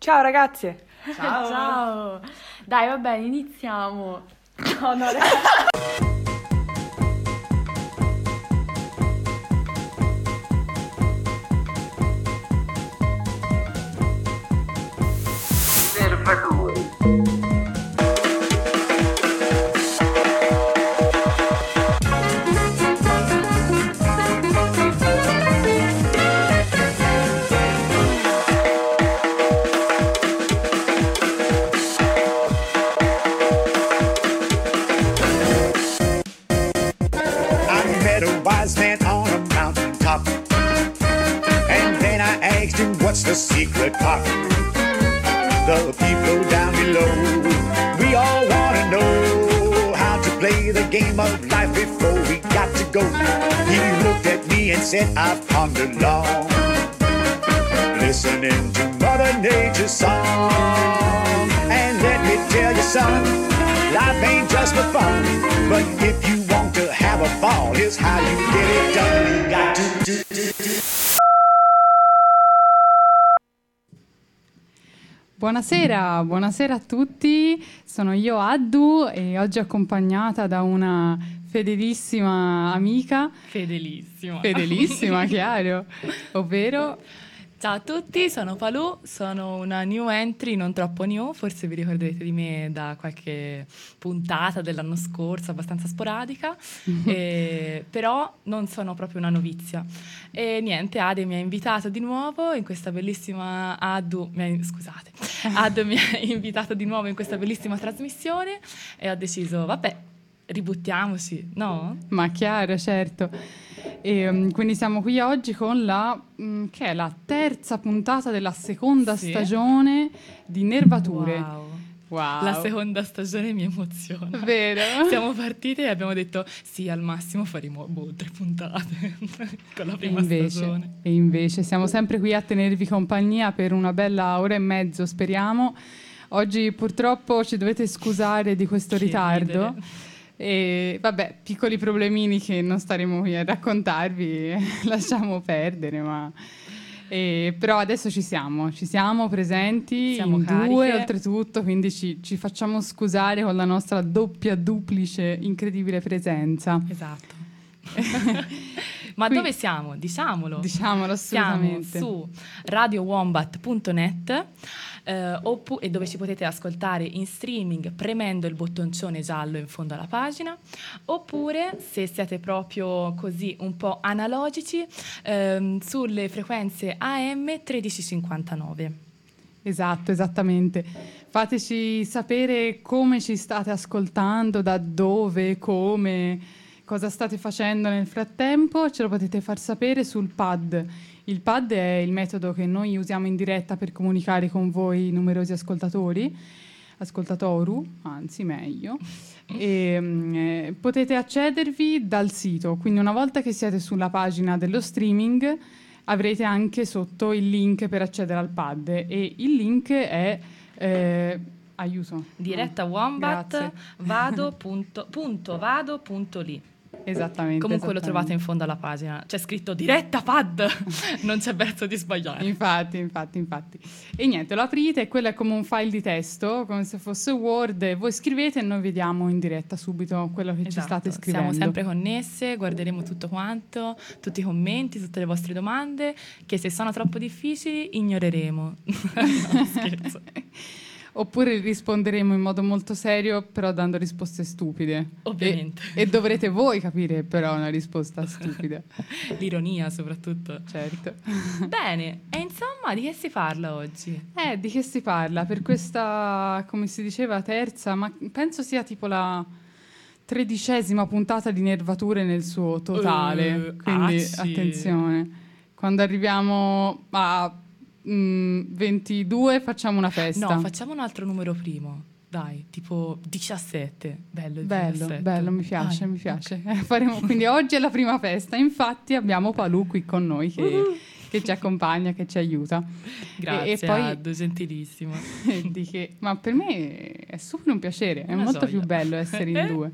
Ciao ragazze! Ciao! Ciao! Dai, va bene, iniziamo. No, no, ragazzi. Buonasera, buonasera a tutti, sono io Addu e oggi accompagnata da una fedelissima amica, Fedelissima. fedelissima, chiaro, ovvero Ciao a tutti, sono Palù, sono una new entry, non troppo new, forse vi ricorderete di me da qualche puntata dell'anno scorso, abbastanza sporadica, eh, però non sono proprio una novizia. E niente, Ade mi ha invitato di nuovo in questa bellissima Addu, mi ha- scusate, Addu mi ha invitato di nuovo in questa bellissima trasmissione e ho deciso, vabbè, ributtiamoci, no? Ma chiaro, certo. E, um, quindi siamo qui oggi con la, mm, che è la terza puntata della seconda Sì. stagione di Nervature. Wow. Wow. La seconda stagione mi emoziona. Vero? Siamo partite e abbiamo detto sì, al massimo faremo boh, tre puntate con la E prima invece, stagione. e invece siamo sempre qui a tenervi compagnia per una bella ora e mezzo, speriamo. Oggi purtroppo ci dovete scusare di questo Che ritardo. ridere. E vabbè, piccoli problemini che non staremo qui a raccontarvi, lasciamo perdere, ma... e- però adesso ci siamo, ci siamo presenti Siamo in cariche. due oltretutto, quindi ci, ci facciamo scusare con la nostra doppia, duplice, incredibile presenza. Esatto. Ma Qui- dove siamo? Diciamolo. Diciamolo Siamo assolutamente. su radiowombat.net eh, oppu- e dove ci potete ascoltare in streaming premendo il bottoncione giallo in fondo alla pagina oppure se siete proprio così un po' analogici ehm, sulle frequenze AM 1359. Esatto, esattamente. Fateci sapere come ci state ascoltando, da dove, come, cosa state facendo nel frattempo. Ce lo potete far sapere sul pad. Il pad è il metodo che noi usiamo in diretta per comunicare con voi numerosi ascoltatori, ascoltatoru, anzi meglio. E, mm, eh, potete accedervi dal sito, quindi una volta che siete sulla pagina dello streaming avrete anche sotto il link per accedere al pad e il link è eh, aiuto Diretta Wombat grazie. esattamente Comunque lo esattamente. trovate in fondo alla pagina. C'è scritto diretta pad. non c'è verso di sbagliare. Infatti, infatti, infatti. E niente, lo aprite quello è come un file di testo, come se fosse Word. e Voi scrivete e noi vediamo in diretta subito quello che ci Esatto, state scrivendo. Siamo sempre connesse, guarderemo tutto quanto, tutti i commenti, tutte le vostre domande, che se sono troppo difficili ignoreremo. no, scherzo. Oppure risponderemo in modo molto serio, però dando risposte stupide. Ovviamente. E, e dovrete voi capire, però, una risposta stupida. L'ironia soprattutto. certo. Bene, e insomma di che si parla oggi? Eh, di che si parla? Per questa, come si diceva, terza, ma penso sia tipo la tredicesima puntata di Nervature nel suo totale. Quindi ah, sì. attenzione. Quando arriviamo a mm, 22 facciamo una festa. No, facciamo un altro numero primo. Dai, tipo 17. Bello, Bello, 17. bello, mi piace, Dai. mi piace. Eh, faremo- quindi oggi è la prima festa, infatti abbiamo Palù qui con noi che, Uh-huh. che ci accompagna, che ci aiuta. Grazie, E- e poi- Addo, gentilissimo. Di che- ma per me è super un piacere, è Una molto gioia. più bello essere in due.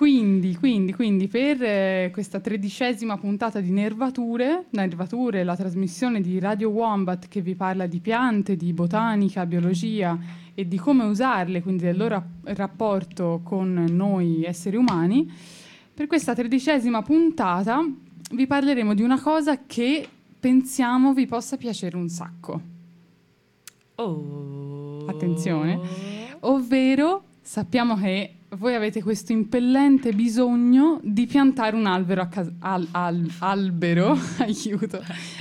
Quindi, quindi, quindi per eh, questa tredicesima puntata di Nervature, Nervature, la trasmissione di Radio Wombat che vi parla di piante, di botanica, biologia e di come usarle, quindi del loro rap- rapporto con noi esseri umani, per questa tredicesima puntata vi parleremo di una cosa che pensiamo vi possa piacere un sacco, Oh. Attenzione. ovvero sappiamo che voi avete questo impellente bisogno di piantare un albero a casa, al- al- albero, aiuto,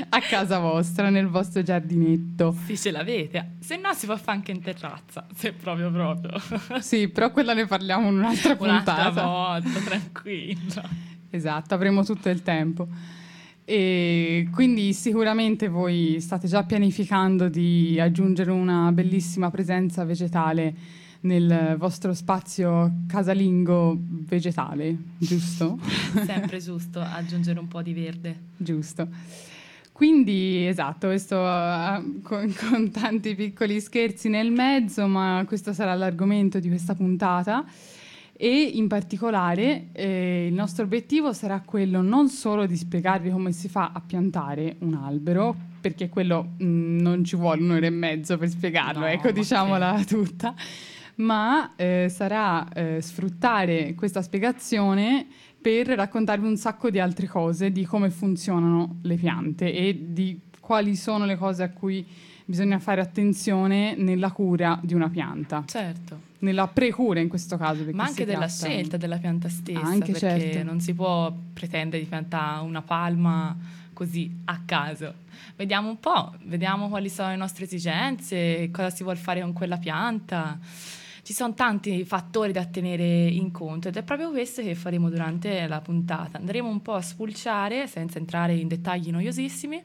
a casa vostra, nel vostro giardinetto. Sì, ce l'avete. Se no si può fare anche in terrazza, se proprio proprio. Sì, però quella ne parliamo in un'altra Un'altra puntata. volta, tranquilla. Esatto, avremo tutto il tempo. E quindi sicuramente voi state già pianificando di aggiungere una bellissima presenza vegetale nel vostro spazio casalingo vegetale, giusto? Sempre giusto aggiungere un po' di verde. giusto. Quindi, esatto, questo eh, con, con tanti piccoli scherzi nel mezzo, ma questo sarà l'argomento di questa puntata. E in particolare eh, il nostro obiettivo sarà quello non solo di spiegarvi come si fa a piantare un albero, perché quello mh, non ci vuole un'ora e mezzo per spiegarlo, No, ecco, diciamola tutta, ma eh, sarà eh, sfruttare questa spiegazione per raccontarvi un sacco di altre cose, di come funzionano le piante e di quali sono le cose a cui bisogna fare attenzione nella cura di una pianta, Certo. nella pre-cura in questo caso. Ma anche della tratta- scelta della pianta stessa, Anche, perché certo. non si può pretendere di piantare una palma così a caso. Vediamo un po', vediamo quali sono le nostre esigenze, cosa si vuole fare con quella pianta. Ci sono tanti fattori da tenere in conto ed è proprio questo che faremo durante la puntata. Andremo un po' a spulciare, senza entrare in dettagli noiosissimi,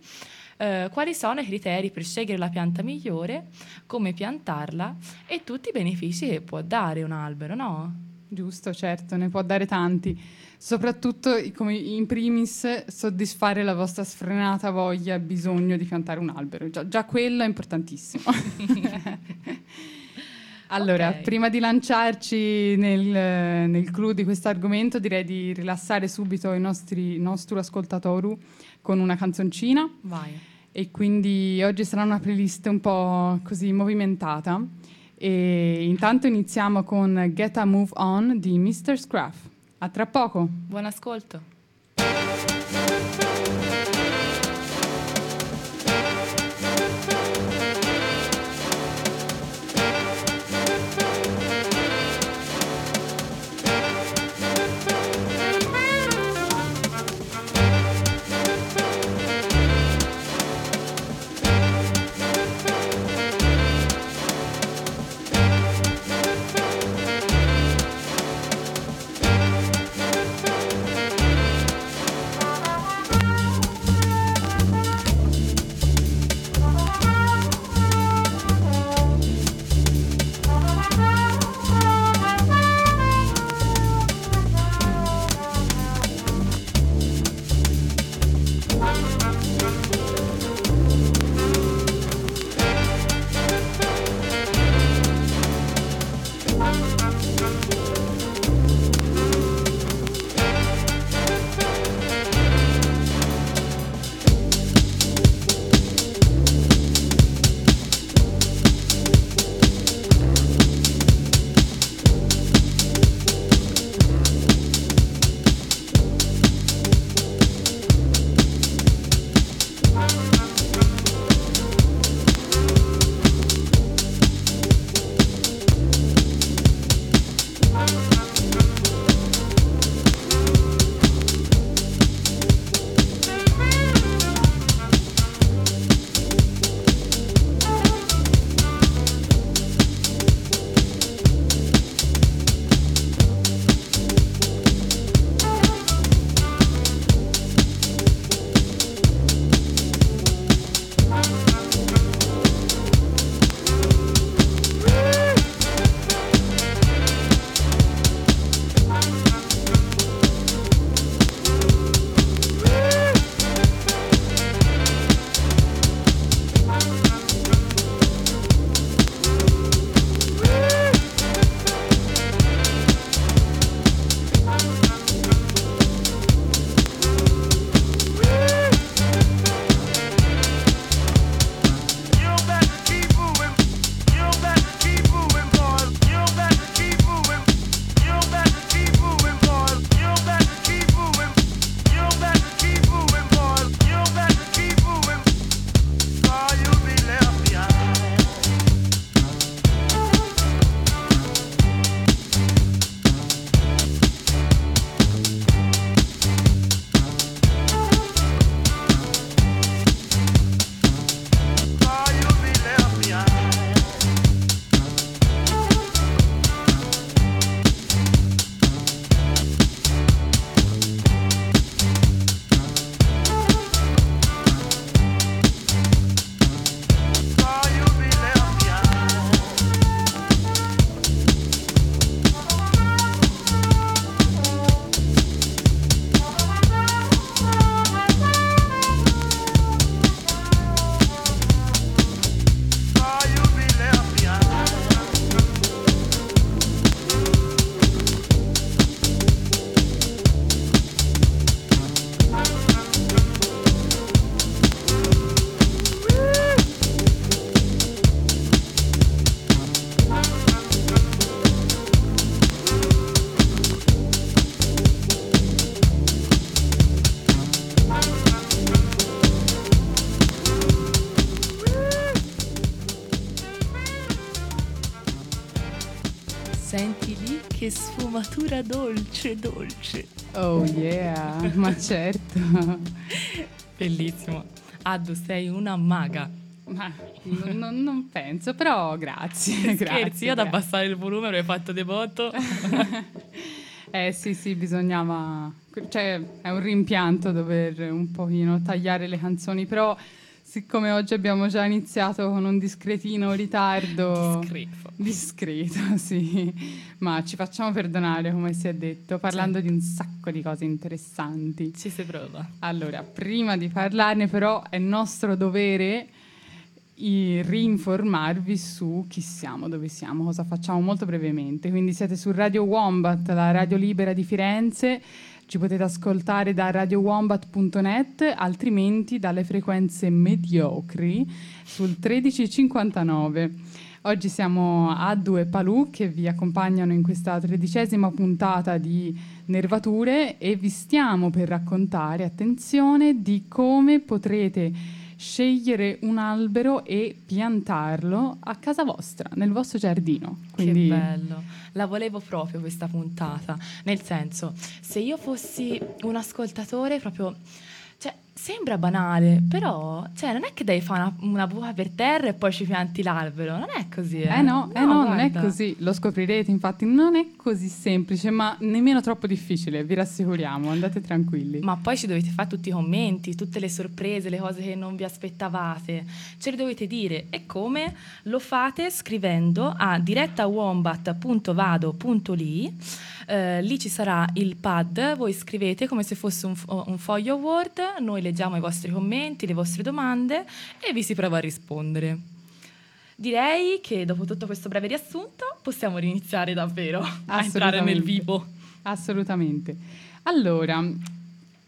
eh, quali sono i criteri per scegliere la pianta migliore, come piantarla e tutti i benefici che può dare un albero, no? Giusto, certo, ne può dare tanti. Soprattutto, come in primis, soddisfare la vostra sfrenata voglia e bisogno di piantare un albero. Già, già quello è importantissimo. allora, Ok. prima di lanciarci nel, nel clou di questo argomento, direi di rilassare subito i nostri, nostro ascoltatori con una canzoncina. Vai. E quindi oggi sarà una playlist un po' così movimentata. E intanto iniziamo con Get a Move On di Mr. Scruff. A tra poco. Buon ascolto. Sfumatura dolce, dolce. Oh yeah, ma certo. Bellissimo. Addo, sei una maga. Ma non, non- non penso, però grazie. grazie Scherzi, io ad grazie. abbassare il volume avrei fatto devoto. Eh sì, sì, bisognava... Cioè, è un rimpianto dover un pochino tagliare le canzoni, però siccome oggi abbiamo già iniziato con un discretino ritardo... Discreto. Discreto, sì. Ma ci facciamo perdonare, come si è detto, parlando di un sacco di cose interessanti. Ci si prova. Allora, prima di parlarne però è nostro dovere rinformarvi su chi siamo, dove siamo, cosa facciamo molto brevemente. Quindi siete su Radio Wombat, la radio libera di Firenze. Ci potete ascoltare da radiowombat.net, altrimenti dalle frequenze mediocri sul 1359. Oggi siamo a due Palù che vi accompagnano in questa tredicesima puntata di Nervature e vi stiamo per raccontare, attenzione, di come potrete scegliere un albero e piantarlo a casa vostra, nel vostro giardino. Quindi, Che bello. La volevo proprio questa puntata. Nel senso, se io fossi un ascoltatore proprio... Sembra banale, però cioè, non è che devi fare una, una buca per terra e poi ci pianti l'albero. Non è così. Eh, Eh no, eh no, non è così, lo scoprirete, infatti non è così semplice, ma nemmeno troppo difficile, vi rassicuriamo, andate tranquilli. Ma poi ci dovete fare tutti i commenti, tutte le sorprese, le cose che non vi aspettavate. Ce le dovete dire. E come? Lo fate scrivendo a direttawombat.vado.li. Eh, lì ci sarà il pad, voi scrivete come se fosse un, fo- un foglio Word, noi leggiamo i vostri commenti, le vostre domande e vi si prova a rispondere. Direi che dopo tutto questo breve riassunto possiamo riniziare davvero a entrare nel vivo. Assolutamente. Allora,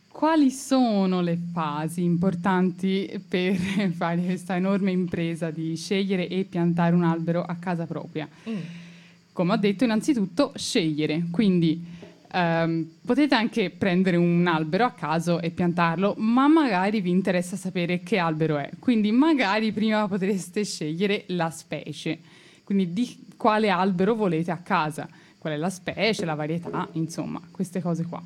quali sono le fasi importanti per fare questa enorme impresa di scegliere e piantare un albero a casa propria? Mm. Come ho detto, innanzitutto scegliere, quindi ehm, potete anche prendere un albero a caso e piantarlo, ma magari vi interessa sapere che albero è, quindi magari prima potreste scegliere la specie, quindi di quale albero volete a casa, qual è la specie, la varietà, insomma, queste cose qua.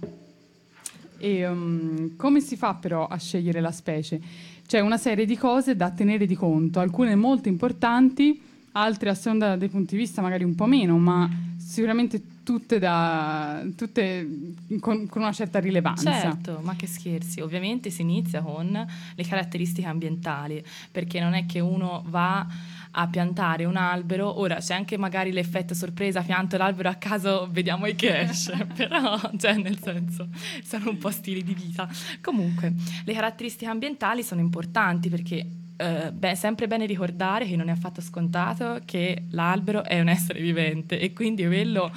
E um, come si fa però a scegliere la specie? C'è una serie di cose da tenere di conto, alcune molto importanti, altre a seconda dei punti di vista magari un po' meno, ma sicuramente tutte, da, tutte con, con una certa rilevanza. Certo, ma che scherzi, ovviamente si inizia con le caratteristiche ambientali, perché non è che uno va a piantare un albero, ora c'è anche magari l'effetto sorpresa, pianto l'albero a caso, vediamo i che esce, però cioè nel senso sono un po' stili di vita. Comunque, le caratteristiche ambientali sono importanti perché eh, beh, sempre bene ricordare che non è affatto scontato che l'albero è un essere vivente e quindi quello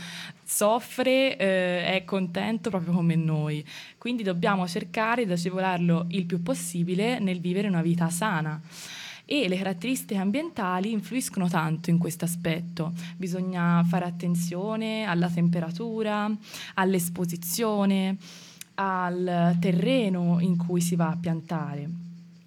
soffre, eh, è contento proprio come noi. Quindi dobbiamo cercare di agevolarlo il più possibile nel vivere una vita sana. E le caratteristiche ambientali influiscono tanto in questo aspetto. Bisogna fare attenzione alla temperatura, all'esposizione, al terreno in cui si va a piantare,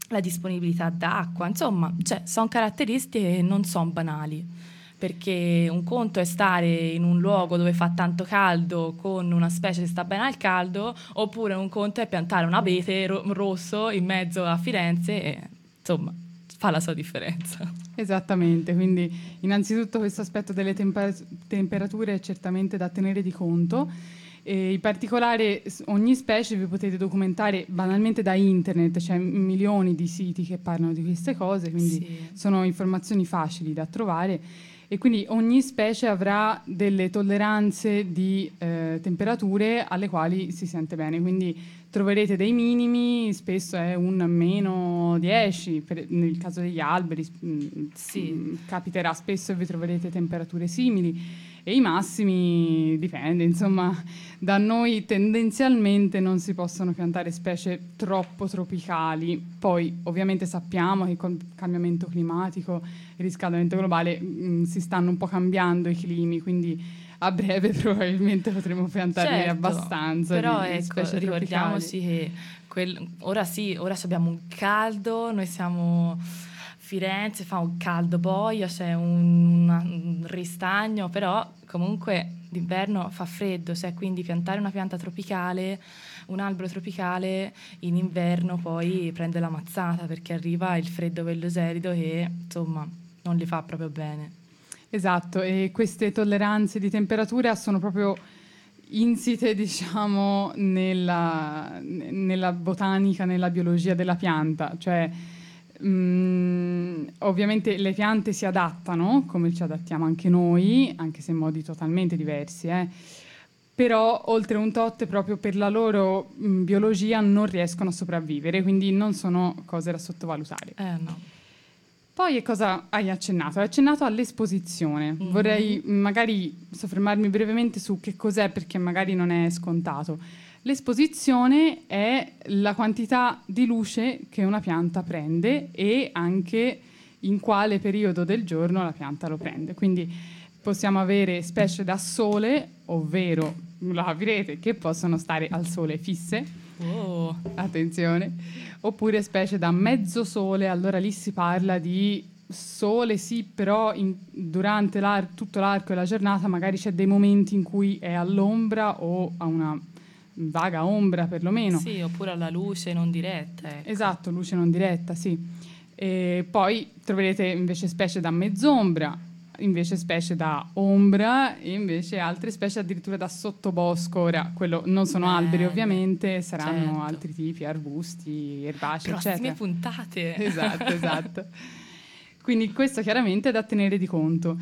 la disponibilità d'acqua, insomma, cioè, sono caratteristiche che non sono banali perché un conto è stare in un luogo dove fa tanto caldo con una specie che sta bene al caldo, oppure un conto è piantare un abete ro- rosso in mezzo a Firenze e insomma fa la sua differenza. Esattamente, quindi innanzitutto questo aspetto delle temper- temperature è certamente da tenere di conto. E in particolare ogni specie vi potete documentare banalmente da internet, c'è milioni di siti che parlano di queste cose, quindi Sì. sono informazioni facili da trovare e quindi ogni specie avrà delle tolleranze di eh, temperature alle quali si sente bene, quindi troverete dei minimi, spesso è un meno 10, per- nel caso degli alberi Sì. mm, capiterà spesso e vi troverete temperature simili e i massimi dipende, insomma, da noi tendenzialmente non si possono piantare specie troppo tropicali. Poi ovviamente sappiamo che con il cambiamento climatico e riscaldamento globale mm, si stanno un po' cambiando i climi, quindi a breve probabilmente potremo piantare Certo, abbastanza Però di, di ecco, specie ricordiamoci che quel- ora sì, ora abbiamo un caldo, noi siamo Firenze fa un caldo boia, c'è un, un ristagno, però comunque d'inverno fa freddo, cioè quindi piantare una pianta tropicale, un albero tropicale in inverno poi prende la mazzata perché arriva il freddo bello gelido che insomma non li fa proprio bene. Esatto, e queste tolleranze di temperatura sono proprio insite, diciamo, nella, nella botanica, nella biologia della pianta. Cioè, mm, ovviamente le piante si adattano, come ci adattiamo anche noi, anche se in modi totalmente diversi, eh. Però oltre un tot, proprio per la loro mm, biologia, non riescono a sopravvivere, quindi non sono cose da sottovalutare. Eh no. Poi cosa hai accennato? Hai accennato all'esposizione. Mhm. Vorrei mh, magari soffermarmi brevemente su che cos'è perché magari non è scontato. L'esposizione è la quantità di luce che una pianta prende e anche in quale periodo del giorno la pianta lo prende. Quindi possiamo avere specie da sole, ovvero, lo capirete, che possono stare al sole fisse, Oh. attenzione, oppure specie da mezzo sole, allora lì si parla di sole sì, però in- durante l'ar- tutto l'arco della giornata magari c'è dei momenti in cui è all'ombra o a una vaga ombra perlomeno. Sì, oppure alla luce non diretta. ecco. Esatto, luce non diretta, sì. E poi troverete invece specie da mezz'ombra, invece specie da ombra e invece altre specie addirittura da sottobosco. Ora, quello non sono alberi Belle, ovviamente, saranno certo. altri tipi, arbusti, erbacei, Prossime eccetera. puntate. Esatto, esatto. Quindi questo chiaramente è da tenere di conto.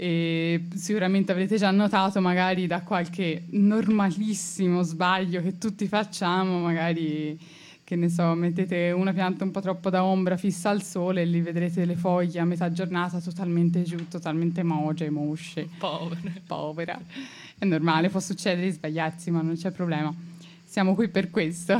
E sicuramente avrete già notato magari da qualche normalissimo sbaglio che tutti facciamo, magari che ne so, mettete una pianta un po' troppo da ombra fissa al sole e lì vedrete le foglie a metà giornata totalmente giù, totalmente moge, mosce Povere. povera. È normale, può succedere di sbagliarsi, ma non c'è problema. Siamo qui per questo.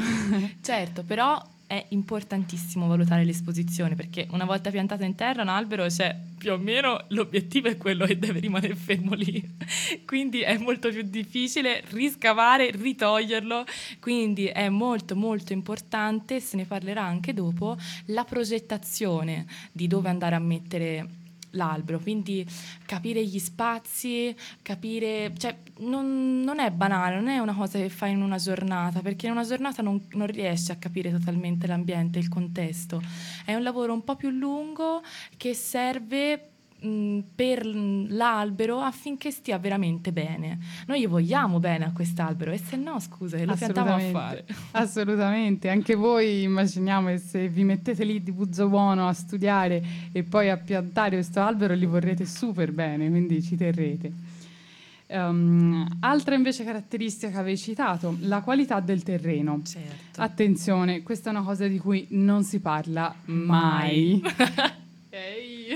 Certo, però è importantissimo valutare l'esposizione perché una volta piantato in terra un albero, cioè più o meno l'obiettivo è quello che deve rimanere fermo lì. Quindi è molto più difficile riscavare, ritoglierlo. Quindi è molto molto importante, se ne parlerà anche dopo, la progettazione di dove andare a mettere l'albero, quindi capire gli spazi, capire, cioè non, non è banale, non è una cosa che fai in una giornata, perché in una giornata non, non riesci a capire totalmente l'ambiente, il contesto. È un lavoro un po' più lungo che serve mh, per l'albero affinché stia veramente bene. Noi gli vogliamo bene a quest'albero e se no, scusa, lo piantiamo a fare. Assolutamente, anche voi immaginiamo che se vi mettete lì di buzzo buono a studiare e poi a piantare questo albero li vorrete super bene, quindi ci terrete. Ehm, altra invece caratteristica che avevi citato, la qualità del terreno. Certo. Attenzione, questa è una cosa di cui non si parla mai. Ehi.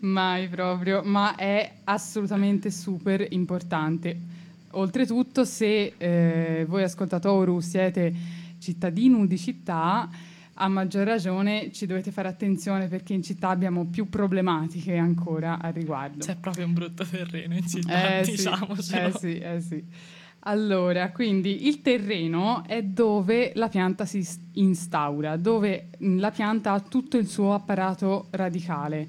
Mai proprio, ma è assolutamente super importante. Oltretutto, se eh, voi ascoltatori siete cittadini di città, a maggior ragione ci dovete fare attenzione perché in città abbiamo più problematiche ancora al riguardo. C'è proprio un brutto terreno in città, Eh sì, diciamocelo. eh sì, eh sì. Allora, quindi il terreno è dove la pianta si instaura, dove la pianta ha tutto il suo apparato radicale.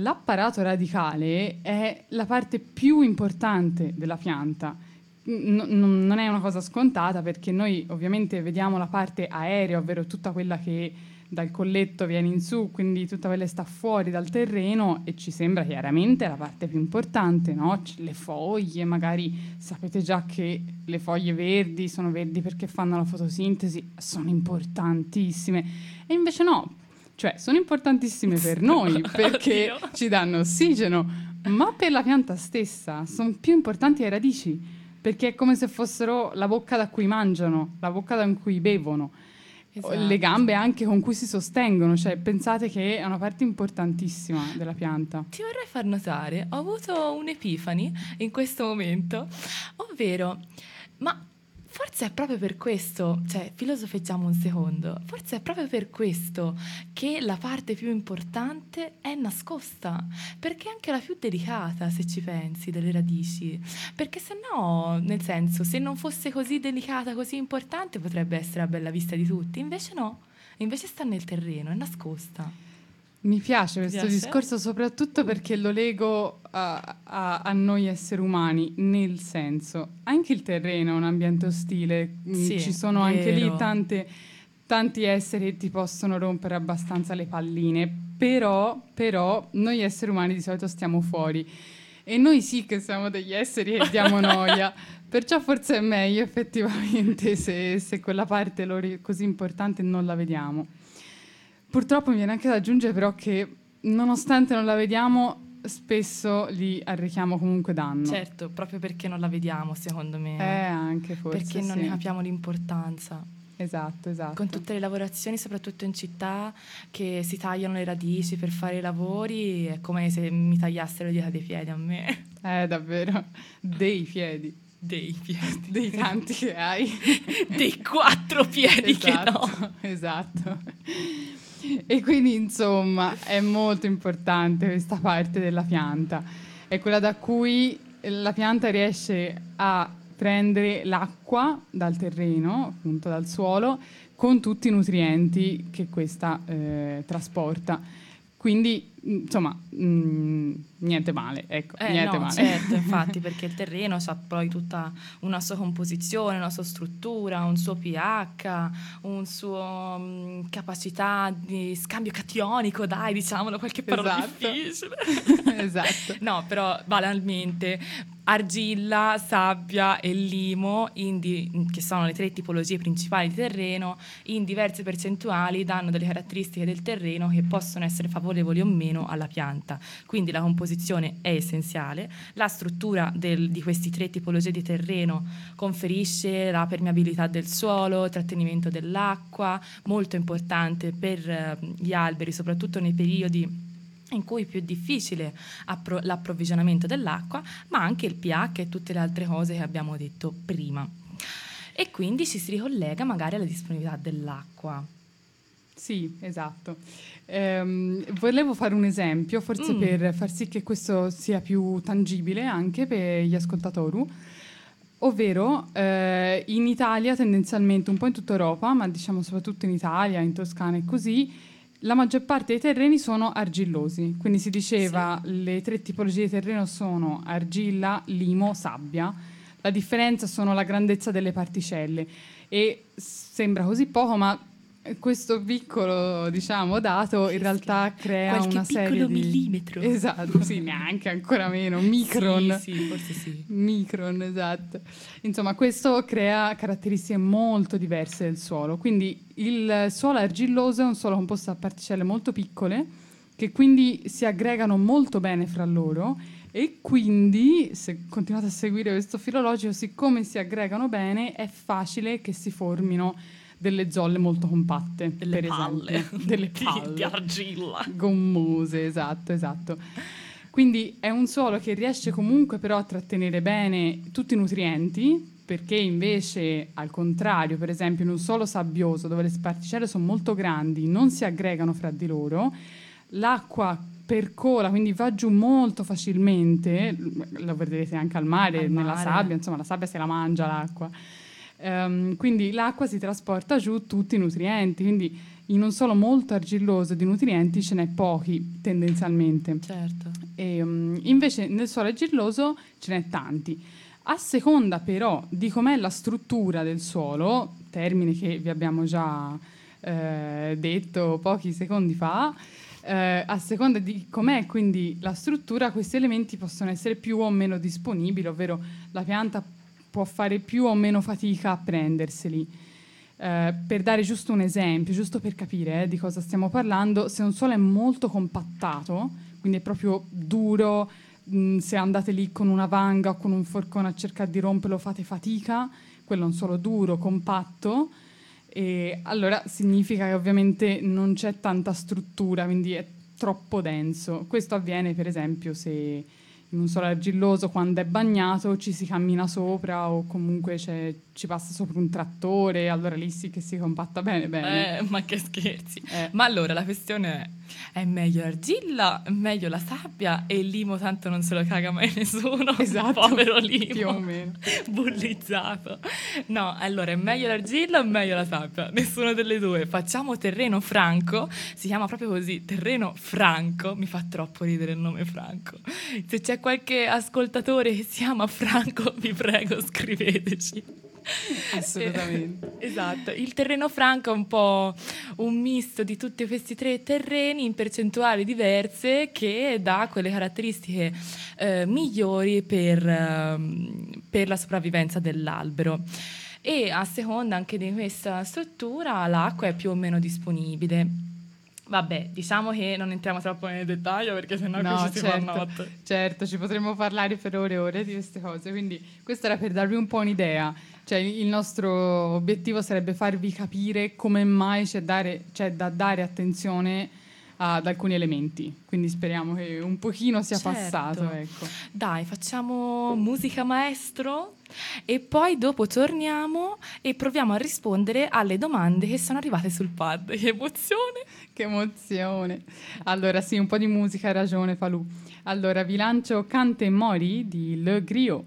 L'apparato radicale è la parte più importante della pianta. N- n- non è una cosa scontata perché noi ovviamente vediamo la parte aerea, ovvero tutta quella che dal colletto viene in su, quindi tutta quella che sta fuori dal terreno e ci sembra chiaramente la parte più importante, no? Le foglie, magari sapete già che le foglie verdi sono verdi perché fanno la fotosintesi, sono importantissime. E invece no, cioè sono importantissime per noi perché ci danno ossigeno, ma per la pianta stessa sono più importanti le radici, perché è come se fossero la bocca da cui mangiano, la bocca da cui bevono Esatto. le gambe anche con cui si sostengono, cioè pensate che è una parte importantissima della pianta. Ti vorrei far notare, ho avuto un'epifani in questo momento, ovvero, ma forse è proprio per questo, cioè filosofeggiamo un secondo, forse è proprio per questo che la parte più importante è nascosta, perché è anche la più delicata se ci pensi delle radici, perché se no, nel senso, se non fosse così delicata, così importante, potrebbe essere a bella vista di tutti, invece no, invece sta nel terreno, è nascosta. Mi piace questo piace? discorso soprattutto perché lo lego a, a- a noi esseri umani, nel senso, anche il terreno è un ambiente ostile, mm, Sì, ci sono anche lì vero. tante- tanti esseri che ti possono rompere abbastanza le palline, però, però noi esseri umani di solito stiamo fuori e noi sì che siamo degli esseri che diamo noia, perciò forse è meglio effettivamente se, se quella parte così importante non la vediamo. Purtroppo mi viene anche da aggiungere però che nonostante non la vediamo, spesso gli arrechiamo comunque danno. Certo, proprio perché non la vediamo, secondo me. Eh, anche forse. perché non sì. ne capiamo l'importanza. Esatto, esatto. Con tutte le lavorazioni, soprattutto in città, che si tagliano le radici per fare i lavori, è come se mi tagliassero dita dei piedi a me. Eh, davvero. Dei piedi. Dei piedi. Dei tanti che hai. Dei quattro piedi che no. Esatto. E quindi, insomma, è molto importante questa parte della pianta. È quella da cui la pianta riesce a prendere l'acqua dal terreno, appunto dal suolo, con tutti i nutrienti che questa eh, trasporta. Quindi, insomma, mm, niente male, ecco, Eh, niente no, male. certo, infatti, perché il terreno ha poi tutta una sua composizione, una sua struttura, un suo pH, un suo mm, capacità di scambio cationico, dai, diciamolo, qualche parola Esatto. difficile. esatto. No, però banalmente argilla, sabbia e limo, di- che sono le tre tipologie principali di terreno, in diverse percentuali danno delle caratteristiche del terreno che possono essere favorevoli o meno alla pianta. Quindi la composizione è essenziale, la struttura del- di queste tre tipologie di terreno conferisce la permeabilità del suolo, il trattenimento dell'acqua, molto importante per eh, gli alberi, soprattutto nei periodi in cui è più difficile appro- l'approvvigionamento dell'acqua, ma anche il pH e tutte le altre cose che abbiamo detto prima. E quindi ci si ricollega magari alla disponibilità dell'acqua. Sì, esatto. Ehm, volevo fare un esempio, forse Mm. per far sì che questo sia più tangibile anche per gli ascoltatori. Ovvero, eh, in Italia, tendenzialmente, un po' in tutta Europa, ma diciamo soprattutto in Italia, in Toscana e così, la maggior parte dei terreni sono argillosi. Quindi si diceva le tre tipologie di terreno sono argilla, limo, sabbia. La differenza sono la grandezza delle particelle e sembra così poco, ma questo piccolo, diciamo, dato in realtà crea Qualche una serie piccolo di millimetro. Esatto, sì, neanche ancora meno, micron. Sì, sì, forse sì. Micron, esatto. Insomma, questo crea caratteristiche molto diverse del suolo. Quindi il suolo argilloso è un suolo composto da particelle molto piccole che quindi si aggregano molto bene fra loro e quindi, se continuate a seguire questo filologico, siccome si aggregano bene, è facile che si formino delle zolle molto compatte, Delle per palle. esempio. Delle Di- palle. di argilla. Gommose, esatto, esatto. Quindi è un suolo che riesce comunque però a trattenere bene tutti i nutrienti, perché invece al contrario, per esempio in un suolo sabbioso dove le particelle sono molto grandi, non si aggregano fra di loro, l'acqua percola, quindi va giù molto facilmente, lo vedrete anche al mare, Al nella mare. sabbia, insomma la sabbia se la mangia l'acqua. Ehm, quindi l'acqua si trasporta giù tutti i nutrienti, quindi in un suolo molto argilloso di nutrienti ce n'è pochi tendenzialmente. Certo. E, um, invece nel suolo argilloso ce n'è tanti. A seconda però di com'è la struttura del suolo, termine che vi abbiamo già eh, detto pochi secondi fa, eh, a seconda di com'è quindi la struttura, questi elementi possono essere più o meno disponibili, ovvero la pianta può fare più o meno fatica a prenderseli. Eh, per dare giusto un esempio, giusto per capire eh, di cosa stiamo parlando, se un suolo è molto compattato, quindi è proprio duro, mh, se andate lì con una vanga o con un forcone a cercare di romperlo fate fatica, quello è un suolo duro, compatto, e allora significa che ovviamente non c'è tanta struttura, quindi è troppo denso. Questo avviene per esempio se in un solo argilloso quando è bagnato ci si cammina sopra o comunque c'è- ci passa sopra un trattore, allora lì sì che si compatta bene bene. Eh, ma che scherzi. Eh. Ma allora la questione è: è meglio l'argilla, meglio la sabbia e il limo tanto non se lo caga mai nessuno. Esatto, Povero limo. più o meno. Bullizzato. No, allora è meglio l'argilla o meglio la sabbia? Nessuna delle due. Facciamo terreno franco. Si chiama proprio così, terreno franco. Mi fa troppo ridere il nome franco. Se c'è qualche ascoltatore che si chiama Franco, vi prego, scriveteci. Assolutamente. Eh, esatto, il terreno franco è un po' un misto di tutti questi tre terreni in percentuali diverse che dà quelle caratteristiche eh, migliori per, ehm, per la sopravvivenza dell'albero. E a seconda anche di questa struttura l'acqua è più o meno disponibile. Vabbè, diciamo che non entriamo troppo nel dettaglio perché sennò No, qui ci si fa certo, notte. certo, ci potremmo parlare per ore e ore di queste cose, quindi questo era per darvi un po' un'idea, cioè il nostro obiettivo sarebbe farvi capire come mai c'è, dare- c'è da dare attenzione ad alcuni elementi, quindi speriamo che un pochino sia Certo. passato, ecco. Dai, facciamo musica maestro e poi dopo torniamo e proviamo a rispondere alle domande che sono arrivate sul pad. Che emozione! Che emozione! Allora sì, un po' di musica, ragione Falù. Allora vi lancio Cante Mori di Le Griot.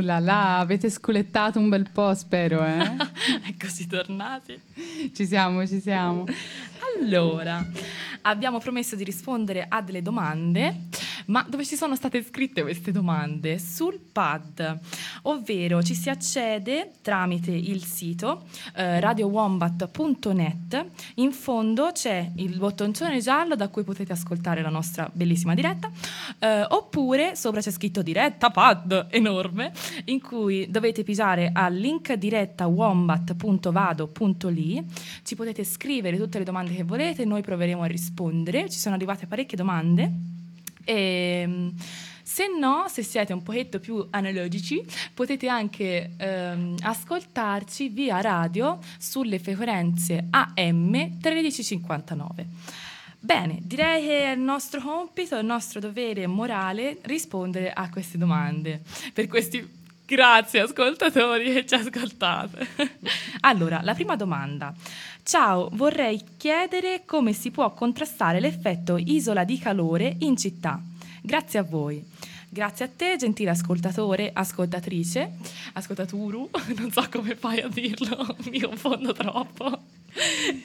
Là là, avete sculettato un bel po', spero, eh? Eccoci tornati. ci siamo, ci siamo. Allora, abbiamo promesso di rispondere a delle domande, ma dove ci sono state scritte queste domande? Sul pad, ovvero ci si accede tramite il sito eh, radiowombat.net. In fondo c'è il bottoncone giallo da cui potete ascoltare la nostra bellissima diretta, eh, oppure sopra c'è scritto diretta pad enorme, in cui dovete pigiare al link diretta wombat.vado.li. Ci potete scrivere tutte le domande che volete, noi proveremo a rispondere. Ci sono arrivate parecchie domande. E, se no, se siete un pochetto più analogici, potete anche ehm, ascoltarci via radio sulle frequenze AM 1359. Bene, direi che è il nostro compito, il nostro dovere morale rispondere a queste domande. Per questi grazie ascoltatori che ci ascoltate. allora, la prima domanda. Ciao, vorrei chiedere come si può contrastare l'effetto isola di calore in città. Grazie a voi. Grazie a te, gentile ascoltatore, ascoltatrice, ascoltaturu, non so come fai a dirlo, mi confondo troppo.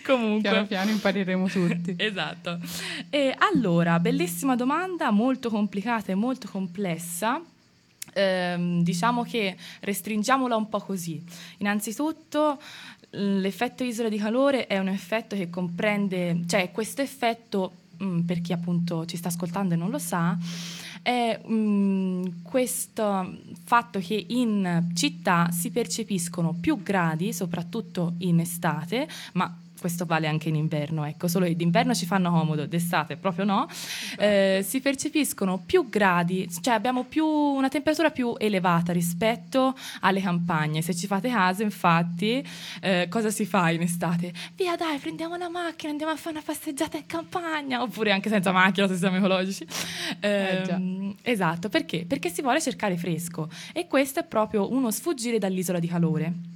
Comunque. Piano piano impareremo tutti. esatto. E allora, bellissima domanda, molto complicata e molto complessa. Ehm, diciamo che restringiamola un po' così. Innanzitutto, l'effetto isola di calore è un effetto che comprende, cioè questo effetto, mh, per chi appunto ci sta ascoltando e non lo sa, è mh, questo fatto che in città si percepiscono più gradi, soprattutto in estate, ma questo vale anche in inverno, ecco, solo che d'inverno ci fanno comodo, d'estate proprio no, eh, si percepiscono più gradi, cioè abbiamo più, una temperatura più elevata rispetto alle campagne. Se ci fate caso, infatti, eh, cosa si fa in estate? Via dai, prendiamo la macchina, andiamo a fare una passeggiata in campagna, oppure anche senza macchina se siamo ecologici. Eh. Ehm, esatto, perché? Perché si vuole cercare fresco e questo è proprio uno sfuggire dall'isola di calore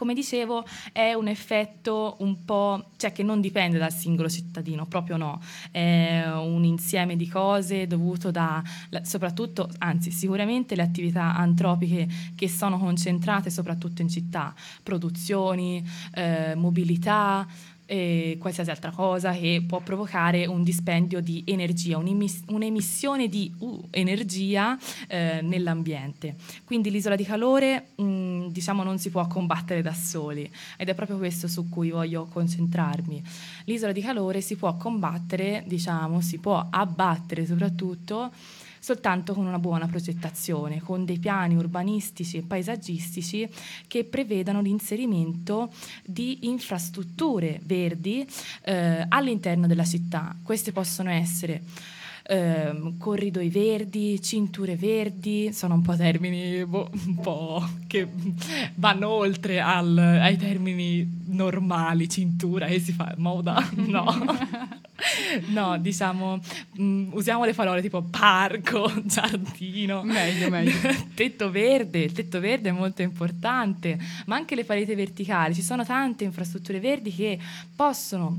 come dicevo, è un effetto un po', cioè che non dipende dal singolo cittadino, proprio no, è un insieme di cose dovuto da, soprattutto, anzi sicuramente le attività antropiche che sono concentrate soprattutto in città, produzioni, eh, mobilità, e qualsiasi altra cosa che può provocare un dispendio di energia, un'emis- un'emissione di uh, energia eh, nell'ambiente. Quindi l'isola di calore mh, diciamo non si può combattere da soli ed è proprio questo su cui voglio concentrarmi. L'isola di calore si può combattere, diciamo, si può abbattere soprattutto soltanto con una buona progettazione, con dei piani urbanistici e paesaggistici che prevedano l'inserimento di infrastrutture verdi eh, all'interno della città. Queste possono essere ehm, corridoi verdi, cinture verdi, sono un po' termini boh, un po' che vanno oltre al- ai termini normali, cintura che si fa moda, no. No, diciamo, mm, usiamo le parole tipo parco, giardino. Meglio, meglio. tetto verde, il tetto verde è molto importante, ma anche le pareti verticali. Ci sono tante infrastrutture verdi che possono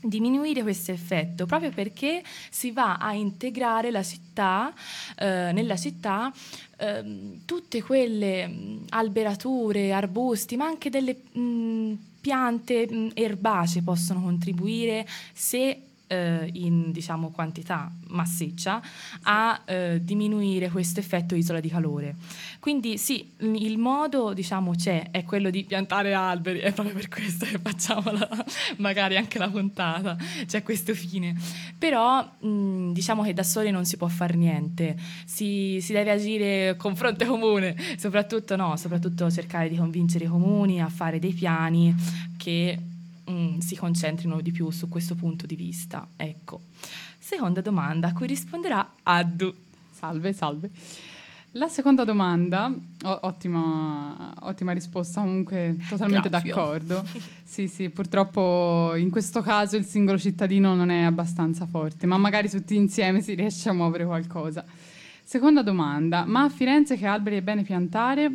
diminuire questo effetto proprio perché si va a integrare la città eh, nella città ehm, tutte quelle mh, alberature, arbusti, ma anche delle mh, piante mh, erbacee possono contribuire se eh, in diciamo quantità massiccia a eh, diminuire questo effetto isola di calore. Quindi sì, il modo diciamo c'è, è quello di piantare alberi, è proprio per questo che facciamo la- magari anche la puntata, c'è questo fine. Però mh, diciamo che da soli non si può fare niente, si, si deve agire con fronte comune, soprattutto no, soprattutto cercare di convincere i comuni a fare dei piani che mm, si concentrino di più su questo punto di vista. Ecco. Seconda domanda a cui risponderà Addu. Salve, salve. La seconda domanda, o- ottima, ottima risposta, comunque totalmente Grazie. d'accordo. Sì, sì, purtroppo in questo caso il singolo cittadino non è abbastanza forte, ma magari tutti insieme si riesce a muovere qualcosa. Seconda domanda, ma a Firenze che alberi è bene piantare?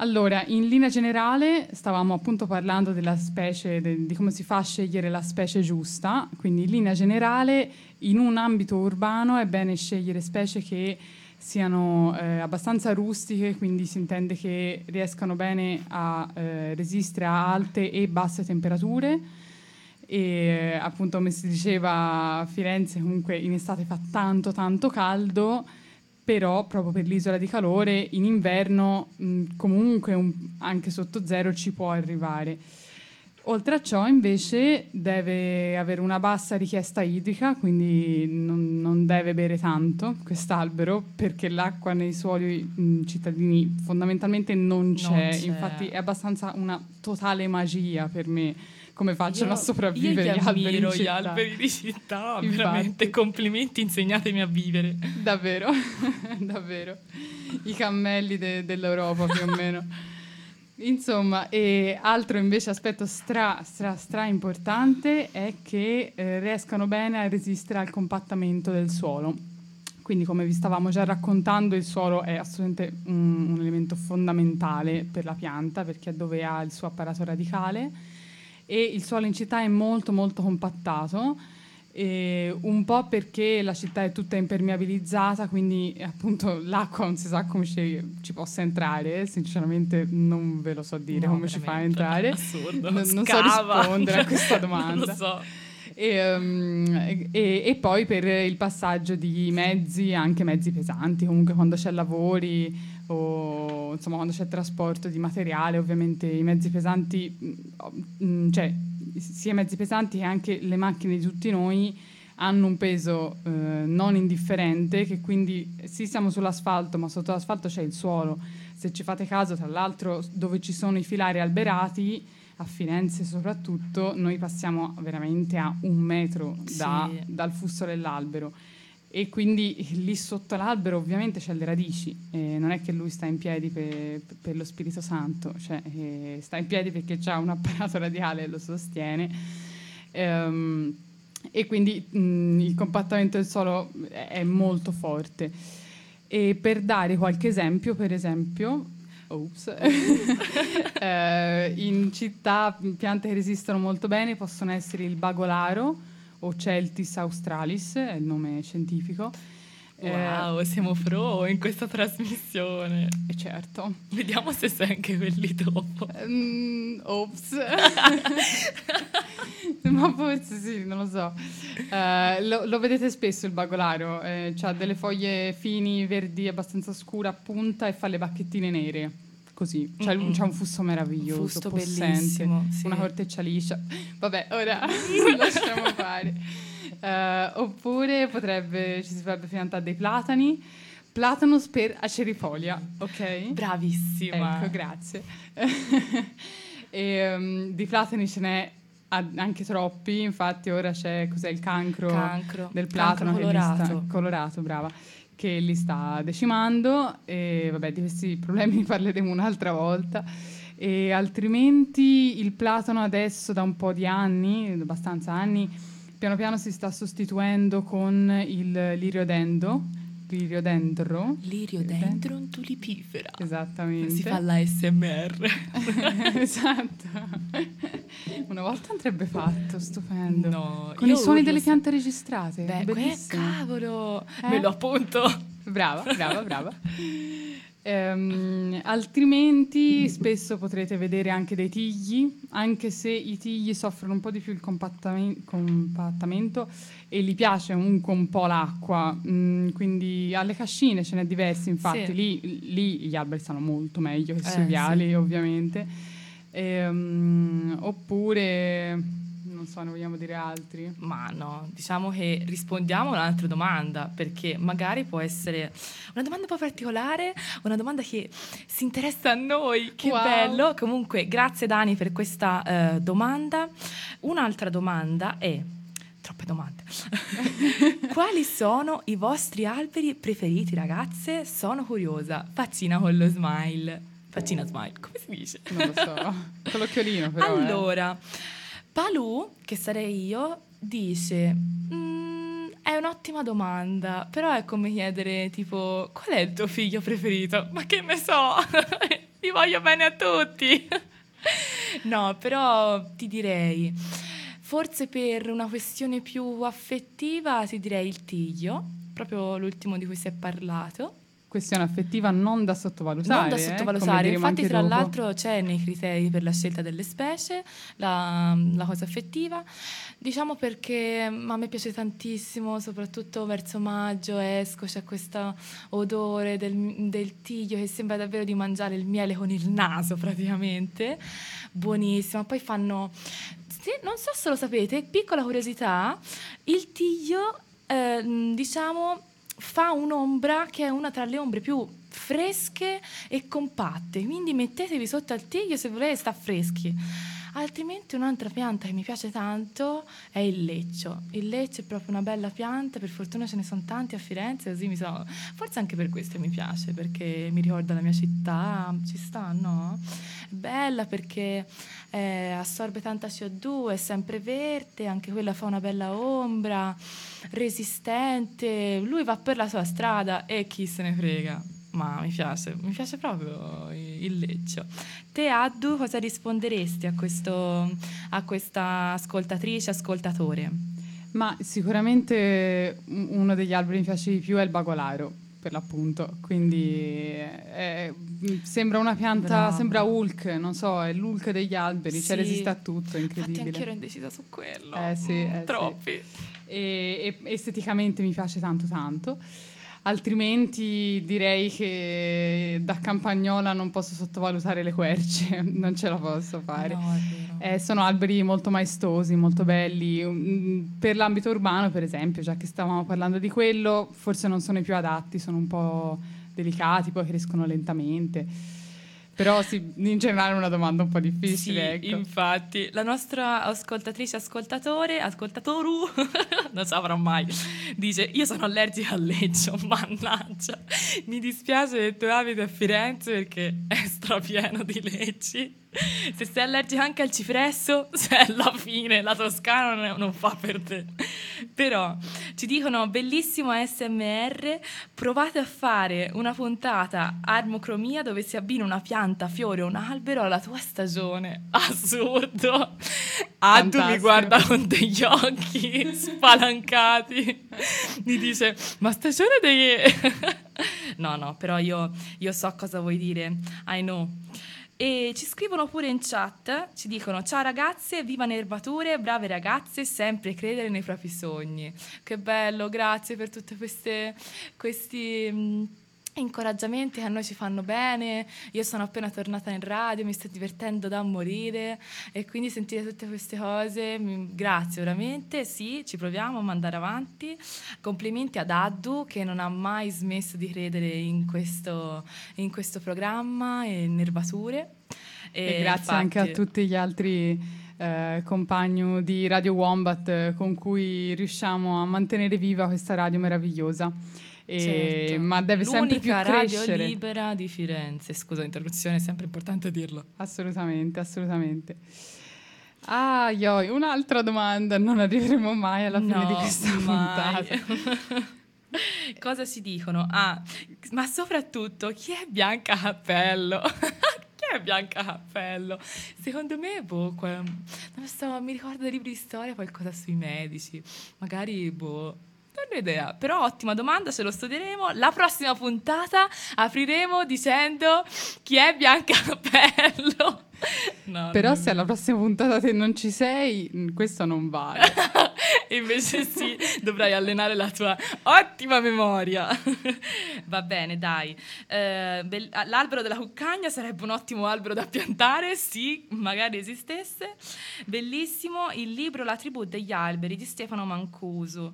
Allora, in linea generale stavamo appunto parlando della specie, de- di come si fa a scegliere la specie giusta, quindi in linea generale in un ambito urbano è bene scegliere specie che siano eh, abbastanza rustiche, quindi si intende che riescano bene a eh, resistere a alte e basse temperature. E eh, appunto, come si diceva, a Firenze comunque in estate fa tanto tanto caldo, però proprio per l'isola di calore in inverno mh, comunque un- anche sotto zero ci può arrivare. Oltre a ciò, invece, deve avere una bassa richiesta idrica, quindi non, non deve bere tanto quest'albero, perché l'acqua nei suoli mh, cittadini fondamentalmente non c'è. c'è. Infatti è abbastanza una totale magia per me come facciano Io- a sopravvivere io gli li alberi gli alberi di città, Infatti. veramente complimenti, insegnatemi a vivere. Davvero, davvero. I cammelli de- dell'Europa più o meno. Insomma, e altro invece aspetto stra, stra, stra importante è che eh, riescano bene a resistere al compattamento del suolo. Quindi, come vi stavamo già raccontando, il suolo è assolutamente un, un elemento fondamentale per la pianta perché è dove ha il suo apparato radicale e il suolo in città è molto molto compattato e un po' perché la città è tutta impermeabilizzata, quindi eh, appunto l'acqua non si sa come ci, ci possa entrare, sinceramente non ve lo so dire No, come ci fa a entrare. Assurdo. Non, non so rispondere a questa Non domanda. so. E, um, e- e poi per il passaggio di mezzi, anche mezzi pesanti, comunque quando c'è lavori o insomma quando c'è trasporto di materiale, ovviamente i mezzi pesanti, mm, mm, cioè sia i mezzi pesanti che anche le macchine di tutti noi hanno un peso eh, non indifferente, che quindi sì siamo sull'asfalto, ma sotto l'asfalto c'è il suolo. Se ci fate caso, tra l'altro, dove ci sono i filari alberati, a Firenze soprattutto, noi passiamo veramente a un metro da- Sì. dal fusto dell'albero. E quindi lì sotto l'albero ovviamente c'è le radici, eh, non è che lui sta in piedi per, per lo Spirito Santo, cioè eh, sta in piedi perché ha un apparato radiale e lo sostiene. Ehm, e quindi mh, il compattamento del suolo è molto forte. E per dare qualche esempio, per esempio, ops, eh, in città piante che resistono molto bene possono essere il bagolaro o Celtis australis, è il nome scientifico. Eh, Wow, siamo pro in questa trasmissione. e certo. Vediamo se sei anche quelli dopo. Mm, ops. Ma forse sì, non lo so. Eh, lo, lo vedete spesso il bagolaro, eh, ha delle foglie fini, verdi, abbastanza scure a punta e fa le bacchettine nere. Così, c'ha, Mm-mm. c'ha un fusto meraviglioso, Fusto possente, bellissimo, sì. una corteccia liscia. Vabbè, ora lasciamo fare. Eh, oppure potrebbe, ci si potrebbe piantare dei platani. Platanus per acerifolia, ok? Bravissima. Ecco, grazie. e, um, di platani ce n'è anche troppi, infatti ora c'è cos'è il cancro, Cancro. del platano colorato. colorato, brava, che li sta decimando e vabbè di questi problemi parleremo un'altra volta. E altrimenti il platano adesso da un po' di anni, abbastanza anni, piano piano si sta sostituendo con il liriodendo, liriodendro. Liriodendron tulipifera. Esattamente. Si fa la SMR. esatto. Una volta andrebbe fatto, stupendo. No, Con i suoni delle piante registrate. Beh, bellissimo. cavolo. Eh? Me lo appunto. Brava, brava, brava. Ehm, altrimenti spesso potrete vedere anche dei tigli, anche se i tigli soffrono un po' di più il compattamen- compattamento e gli piace comunque un po' l'acqua, mm, quindi alle cascine ce n'è diversi, infatti Sì. lì, lì gli alberi stanno molto meglio che Eh, sui viali ovviamente. Ehm, oppure, non so, ne vogliamo dire altri? Ma no, diciamo che rispondiamo a un'altra domanda, perché magari può essere una domanda un po' particolare, una domanda che si interessa a noi, che Wow. bello. Comunque, grazie Dani per questa eh, domanda. Un'altra domanda è, troppe domande. Quali sono i vostri alberi preferiti, ragazze? Sono curiosa. Faccina con lo smile. Faccina smile, come si dice? Non lo so. Con l'occhiolino però. eh. Palù, che sarei io, dice... "Mm, è un'ottima domanda, però è come chiedere tipo qual è il tuo figlio preferito? Ma che ne so, li voglio bene a tutti. no, però ti direi, forse per una questione più affettiva ti direi il tiglio, proprio l'ultimo di cui si è parlato. Questione affettiva non da sottovalutare. Non da eh, sottovalutare, diremo infatti tra dopo. l'altro c'è nei criteri per la scelta delle specie la, la cosa affettiva, diciamo perché mm, a me piace tantissimo, soprattutto verso maggio esco, c'è questo odore del, del tiglio che sembra davvero di mangiare il miele con il naso praticamente, buonissimo, poi fanno, sì, non so se lo sapete, piccola curiosità, il tiglio eh, diciamo fa un'ombra che è una tra le ombre più fresche e compatte, quindi mettetevi sotto al tiglio se volete sta freschi. Altrimenti un'altra pianta che mi piace tanto è il leccio. Il leccio è proprio una bella pianta, per fortuna ce ne sono tanti a Firenze, così mi so... Forse anche per questo mi piace, perché mi ricorda la mia città, ci sta, no? È bella perché eh, assorbe tanta CO2, è sempre verde, anche quella fa una bella ombra, resistente, lui va per la sua strada e chi se ne frega. Ma mi piace, mi piace proprio il leccio. Te, Addu, cosa risponderesti a, questo, a questa ascoltatrice, ascoltatore? Ma sicuramente un- uno degli alberi che mi piace di più è il bagolaro, per l'appunto. Quindi eh, mh, sembra una pianta, Brava. sembra Hulk, non so, è l'Hulk degli alberi, cioè Sì. resiste a tutto, è Infatti incredibile. anche ero indecisa su quello. Eh sì, Mm, eh sì. troppi. e, e esteticamente mi piace tanto tanto. Altrimenti direi che da campagnola non posso sottovalutare le querce, non ce la posso fare. No. Eh, sono alberi molto maestosi, molto belli. Mm, Per l'ambito urbano, per esempio, già che stavamo parlando di quello, forse non sono i più adatti, sono un po' delicati, poi crescono lentamente. Però sì, in generale è una domanda un po' difficile. Sì, ecco. infatti, la nostra ascoltatrice, ascoltatore, ascoltatoru, non saprò mai, dice io sono allergica al leccio, mannaggia, mi dispiace che tu abiti a Firenze perché è strapieno di lecci. Se sei allergica anche al cipresso, se è la fine, la toscana non, è- non fa per te. Però ci dicono bellissimo ASMR, provate a fare una puntata armocromia dove si abbina una pianta, fiore o un albero alla tua stagione. Assurdo. Addu mi guarda con degli occhi spalancati. Mi dice, ma stagione dei... no, no, però io, io so cosa vuoi dire. I know. E ci scrivono pure in chat, ci dicono ciao ragazze, viva nervature, brave ragazze, sempre credere nei propri sogni. Che bello, grazie per tutti questi incoraggiamenti che a noi ci fanno bene. Io sono appena tornata in radio, mi sto divertendo da morire e quindi sentire tutte queste cose, mi- grazie veramente, sì, ci proviamo a mandare avanti. Complimenti ad Addu che non ha mai smesso di credere in questo, in questo programma e nervature. E grazie anche a infatti- tutti gli altri eh, compagni di Radio Wombat eh, con cui riusciamo a mantenere viva questa radio meravigliosa. E- Certo. Ma deve sempre più L'unica radio crescere. libera di Firenze. Scusa l'interruzione, è sempre importante dirlo. Assolutamente, assolutamente. Ah, Ioi, un'altra domanda, non arriveremo mai alla fine di questa mai. puntata. Cosa si dicono? Ah, ma soprattutto chi è Bianca Cappello? chi è Bianca Cappello? Secondo me, boh, non so, mi ricordo dei libri di storia qualcosa sui medici. Magari, boh. Ho idea, però ottima domanda, ce lo studieremo. La prossima puntata apriremo dicendo chi è Bianca Cappello. No, Però non- se alla prossima puntata te non ci sei, mh, questo non vale. Invece sì, dovrai allenare la tua ottima memoria. Va bene, dai. Eh, bel- l'albero della cuccagna sarebbe un ottimo albero da piantare, sì, magari esistesse. Bellissimo il libro La tribù degli alberi di Stefano Mancuso.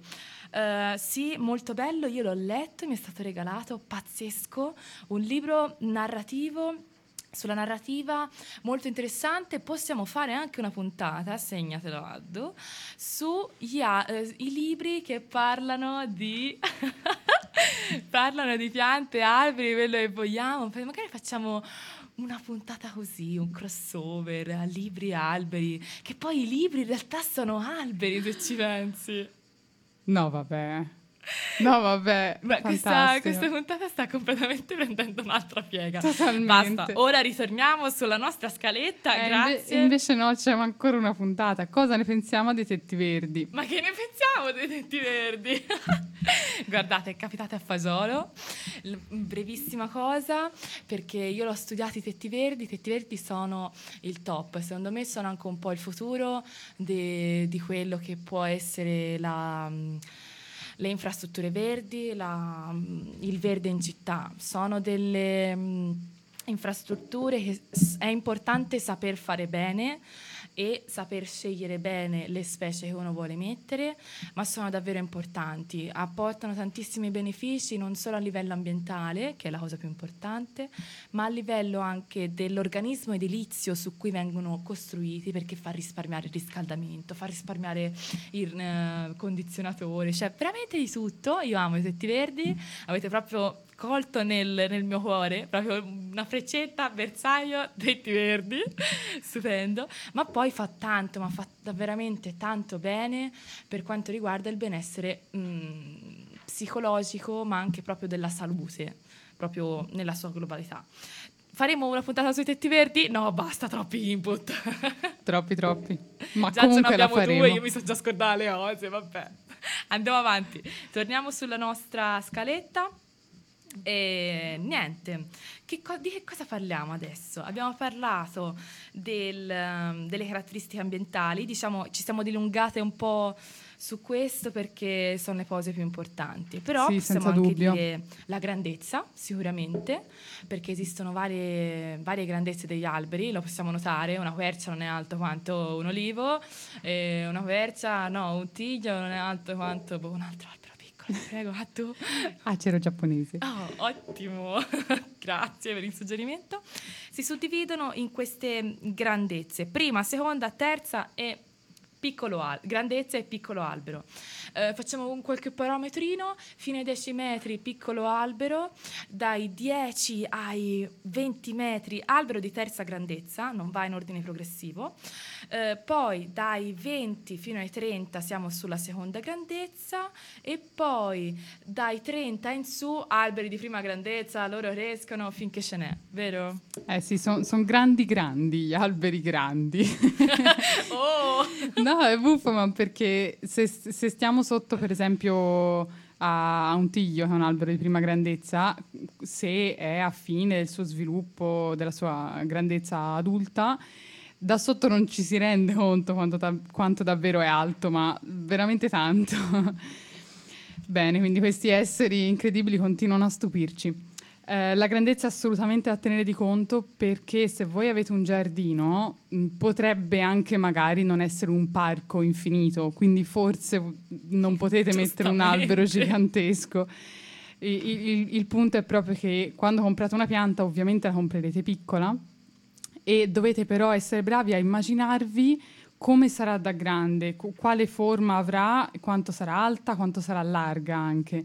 Eh, sì, molto bello, io l'ho letto, mi è stato regalato, pazzesco, un libro narrativo sulla narrativa molto interessante. Possiamo fare anche una puntata, segnatelo Addo, sui eh, libri che parlano di, parlano di piante, alberi, quello che vogliamo. Magari facciamo una puntata così, un crossover, libri alberi, che poi i libri in realtà sono alberi se ci pensi. No, vabbè. No, vabbè. Beh, questa, questa puntata sta completamente prendendo un'altra piega. Totalmente. Basta, ora ritorniamo sulla nostra scaletta. Eh, inve- grazie. invece no, c'è ancora una puntata. Cosa ne pensiamo dei tetti verdi? Ma che ne pensiamo dei tetti verdi? Guardate, è capitato a Fasolo. L- brevissima cosa, perché io l'ho studiato i tetti verdi. I tetti verdi sono il top. Secondo me sono anche un po' il futuro de- di quello che può essere la. mm, le infrastrutture verdi, la- mm, il verde in città. Sono delle mm, infrastrutture che è importante saper fare bene e saper scegliere bene le specie che uno vuole mettere, ma sono davvero importanti, apportano tantissimi benefici non solo a livello ambientale, che è la cosa più importante, ma a livello anche dell'organismo edilizio su cui vengono costruiti perché fa risparmiare il riscaldamento, fa risparmiare il eh, condizionatore, cioè veramente di tutto. Io amo i tetti verdi, avete proprio colto nel, nel mio cuore, proprio una freccetta, bersaglio, tetti verdi, stupendo, ma poi fa tanto, ma fa veramente tanto bene per quanto riguarda il benessere mm, psicologico, ma anche proprio della salute, proprio nella sua globalità. Faremo una puntata sui tetti verdi? No, basta, troppi input. Troppi, troppi. Ma già ce ne comunque abbiamo due, io mi sono già scordata le cose, vabbè. Andiamo avanti. Torniamo sulla nostra scaletta. E niente, che co- di che cosa parliamo adesso? Abbiamo parlato del, um, delle caratteristiche ambientali, diciamo ci siamo dilungate un po' su questo perché sono le cose più importanti, però Sì, possiamo anche dubbio. dire la grandezza, sicuramente, perché esistono varie, varie grandezze degli alberi, lo possiamo notare, una quercia non è alto quanto un olivo, e una quercia, no, un tiglio non è alto quanto boh, un altro albero prego, tu. Acero giapponese. Oh, ottimo, grazie per il suggerimento. Si suddividono in queste grandezze, prima, seconda, terza e piccolo al- grandezza e piccolo albero. Eh, facciamo un qualche parametrino, fino ai 10 metri piccolo albero, dai 10 ai 20 metri albero di terza grandezza, non va in ordine progressivo, Eh, poi dai 20 fino ai 30 siamo sulla seconda grandezza e poi dai 30 in su alberi di prima grandezza, loro crescono finché ce n'è, vero? Eh sì, sono grandi grandi, gli alberi grandi. oh! no, è buffo, ma perché se, se stiamo sotto, per esempio, a, un tiglio, che è un albero di prima grandezza, se è a fine del suo sviluppo, della sua grandezza adulta, da sotto non ci si rende conto quanto, ta- quanto davvero è alto, ma veramente tanto. Bene, quindi questi esseri incredibili continuano a stupirci. Eh, la grandezza è assolutamente da tenere di conto perché se voi avete un giardino mh, potrebbe anche magari non essere un parco infinito, quindi forse non potete mettere un albero gigantesco. I- i- Il, il punto è proprio che quando comprate una pianta ovviamente la comprerete piccola e dovete però essere bravi a immaginarvi come sarà da grande, quale forma avrà, quanto sarà alta, quanto sarà larga anche.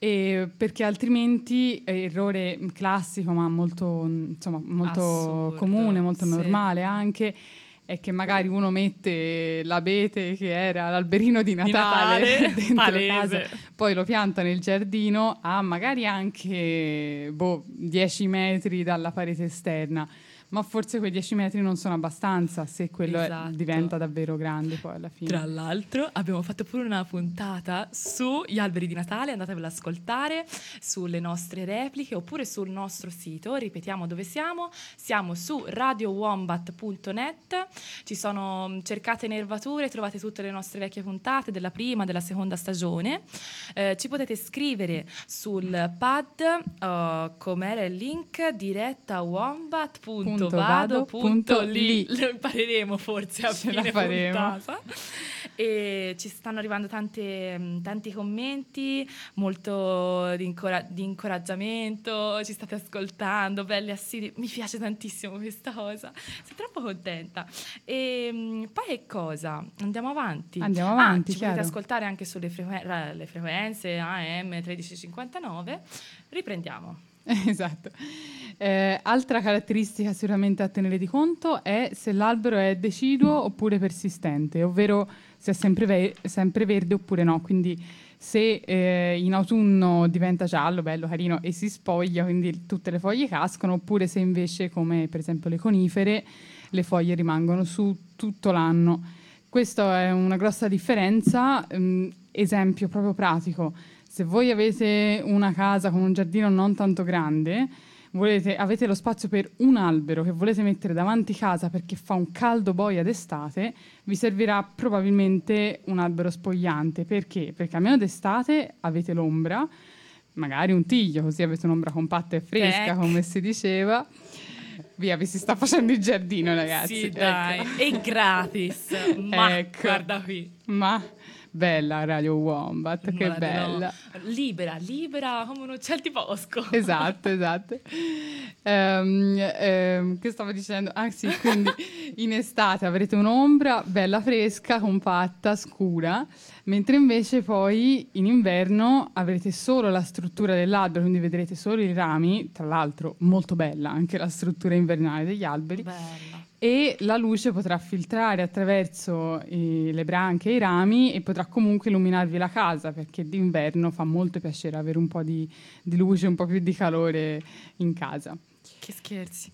E perché altrimenti, eh, errore classico, ma molto, insomma, molto Assurdo, comune, molto sì. normale anche, è che magari uno mette l'abete che era l'alberino di Natale, Natale, dentro palese. casa, poi lo pianta nel giardino a magari anche boh, 10 metri dalla parete esterna. Ma forse quei 10 metri non sono abbastanza se quello è- Esatto. diventa davvero grande poi alla fine. Tra l'altro abbiamo fatto pure una puntata sugli alberi di Natale, andatevela ad ascoltare, sulle nostre repliche oppure sul nostro sito, ripetiamo dove siamo, siamo su radiowombat.net, ci sono, cercate nervature, trovate tutte le nostre vecchie puntate della prima, della seconda stagione, Eh, ci potete scrivere sul pad, uh, com'era il link, diretta wombat.vado.li, Punto vado punto li. lo impareremo forse a Ce fine faremo. puntata. e ci stanno arrivando tante, tanti commenti, molto di, incora- di incoraggiamento, ci state ascoltando, belli assidui, mi piace tantissimo questa cosa, sono troppo contenta. E mh, poi che cosa? Andiamo avanti. Andiamo Ah, avanti, ci chiaro. potete ascoltare anche sulle frequen- frequenze AM 1359. Riprendiamo. Esatto. Eh, altra caratteristica sicuramente a tenere di conto è se l'albero è deciduo oppure persistente, ovvero se è sempre, ve- sempre verde oppure no. Quindi se eh, in autunno diventa giallo, bello, carino e si spoglia, quindi tutte le foglie cascono, oppure se invece, come per esempio le conifere, le foglie rimangono su tutto l'anno. Questa è una grossa differenza. ehm, esempio proprio pratico se voi avete una casa con un giardino non tanto grande, volete- avete lo spazio per un albero che volete mettere davanti casa perché fa un caldo boia d'estate, vi servirà probabilmente un albero spogliante. Perché? Perché almeno d'estate avete l'ombra, magari un tiglio, così avete un'ombra compatta e fresca, Ec. come si diceva. Via, vi si sta facendo il giardino, ragazzi. Sì, Ecco. dai, è gratis. Ma Ecco. guarda qui. Ma bella Radio Wombat, che Guarda, no. bella. Libera, libera come un uccello di bosco. Esatto, esatto. Ehm, ehm, che stavo dicendo? Ah sì, quindi in estate avrete un'ombra bella fresca, compatta, scura, mentre invece poi in inverno avrete solo la struttura dell'albero, quindi vedrete solo i rami, tra l'altro molto bella anche la struttura invernale degli alberi, Bella. e la luce potrà filtrare attraverso eh, le branche e i rami e potrà comunque illuminarvi la casa perché d'inverno fa molto piacere avere un po' di, di luce, un po' più di calore in casa. Che scherzi.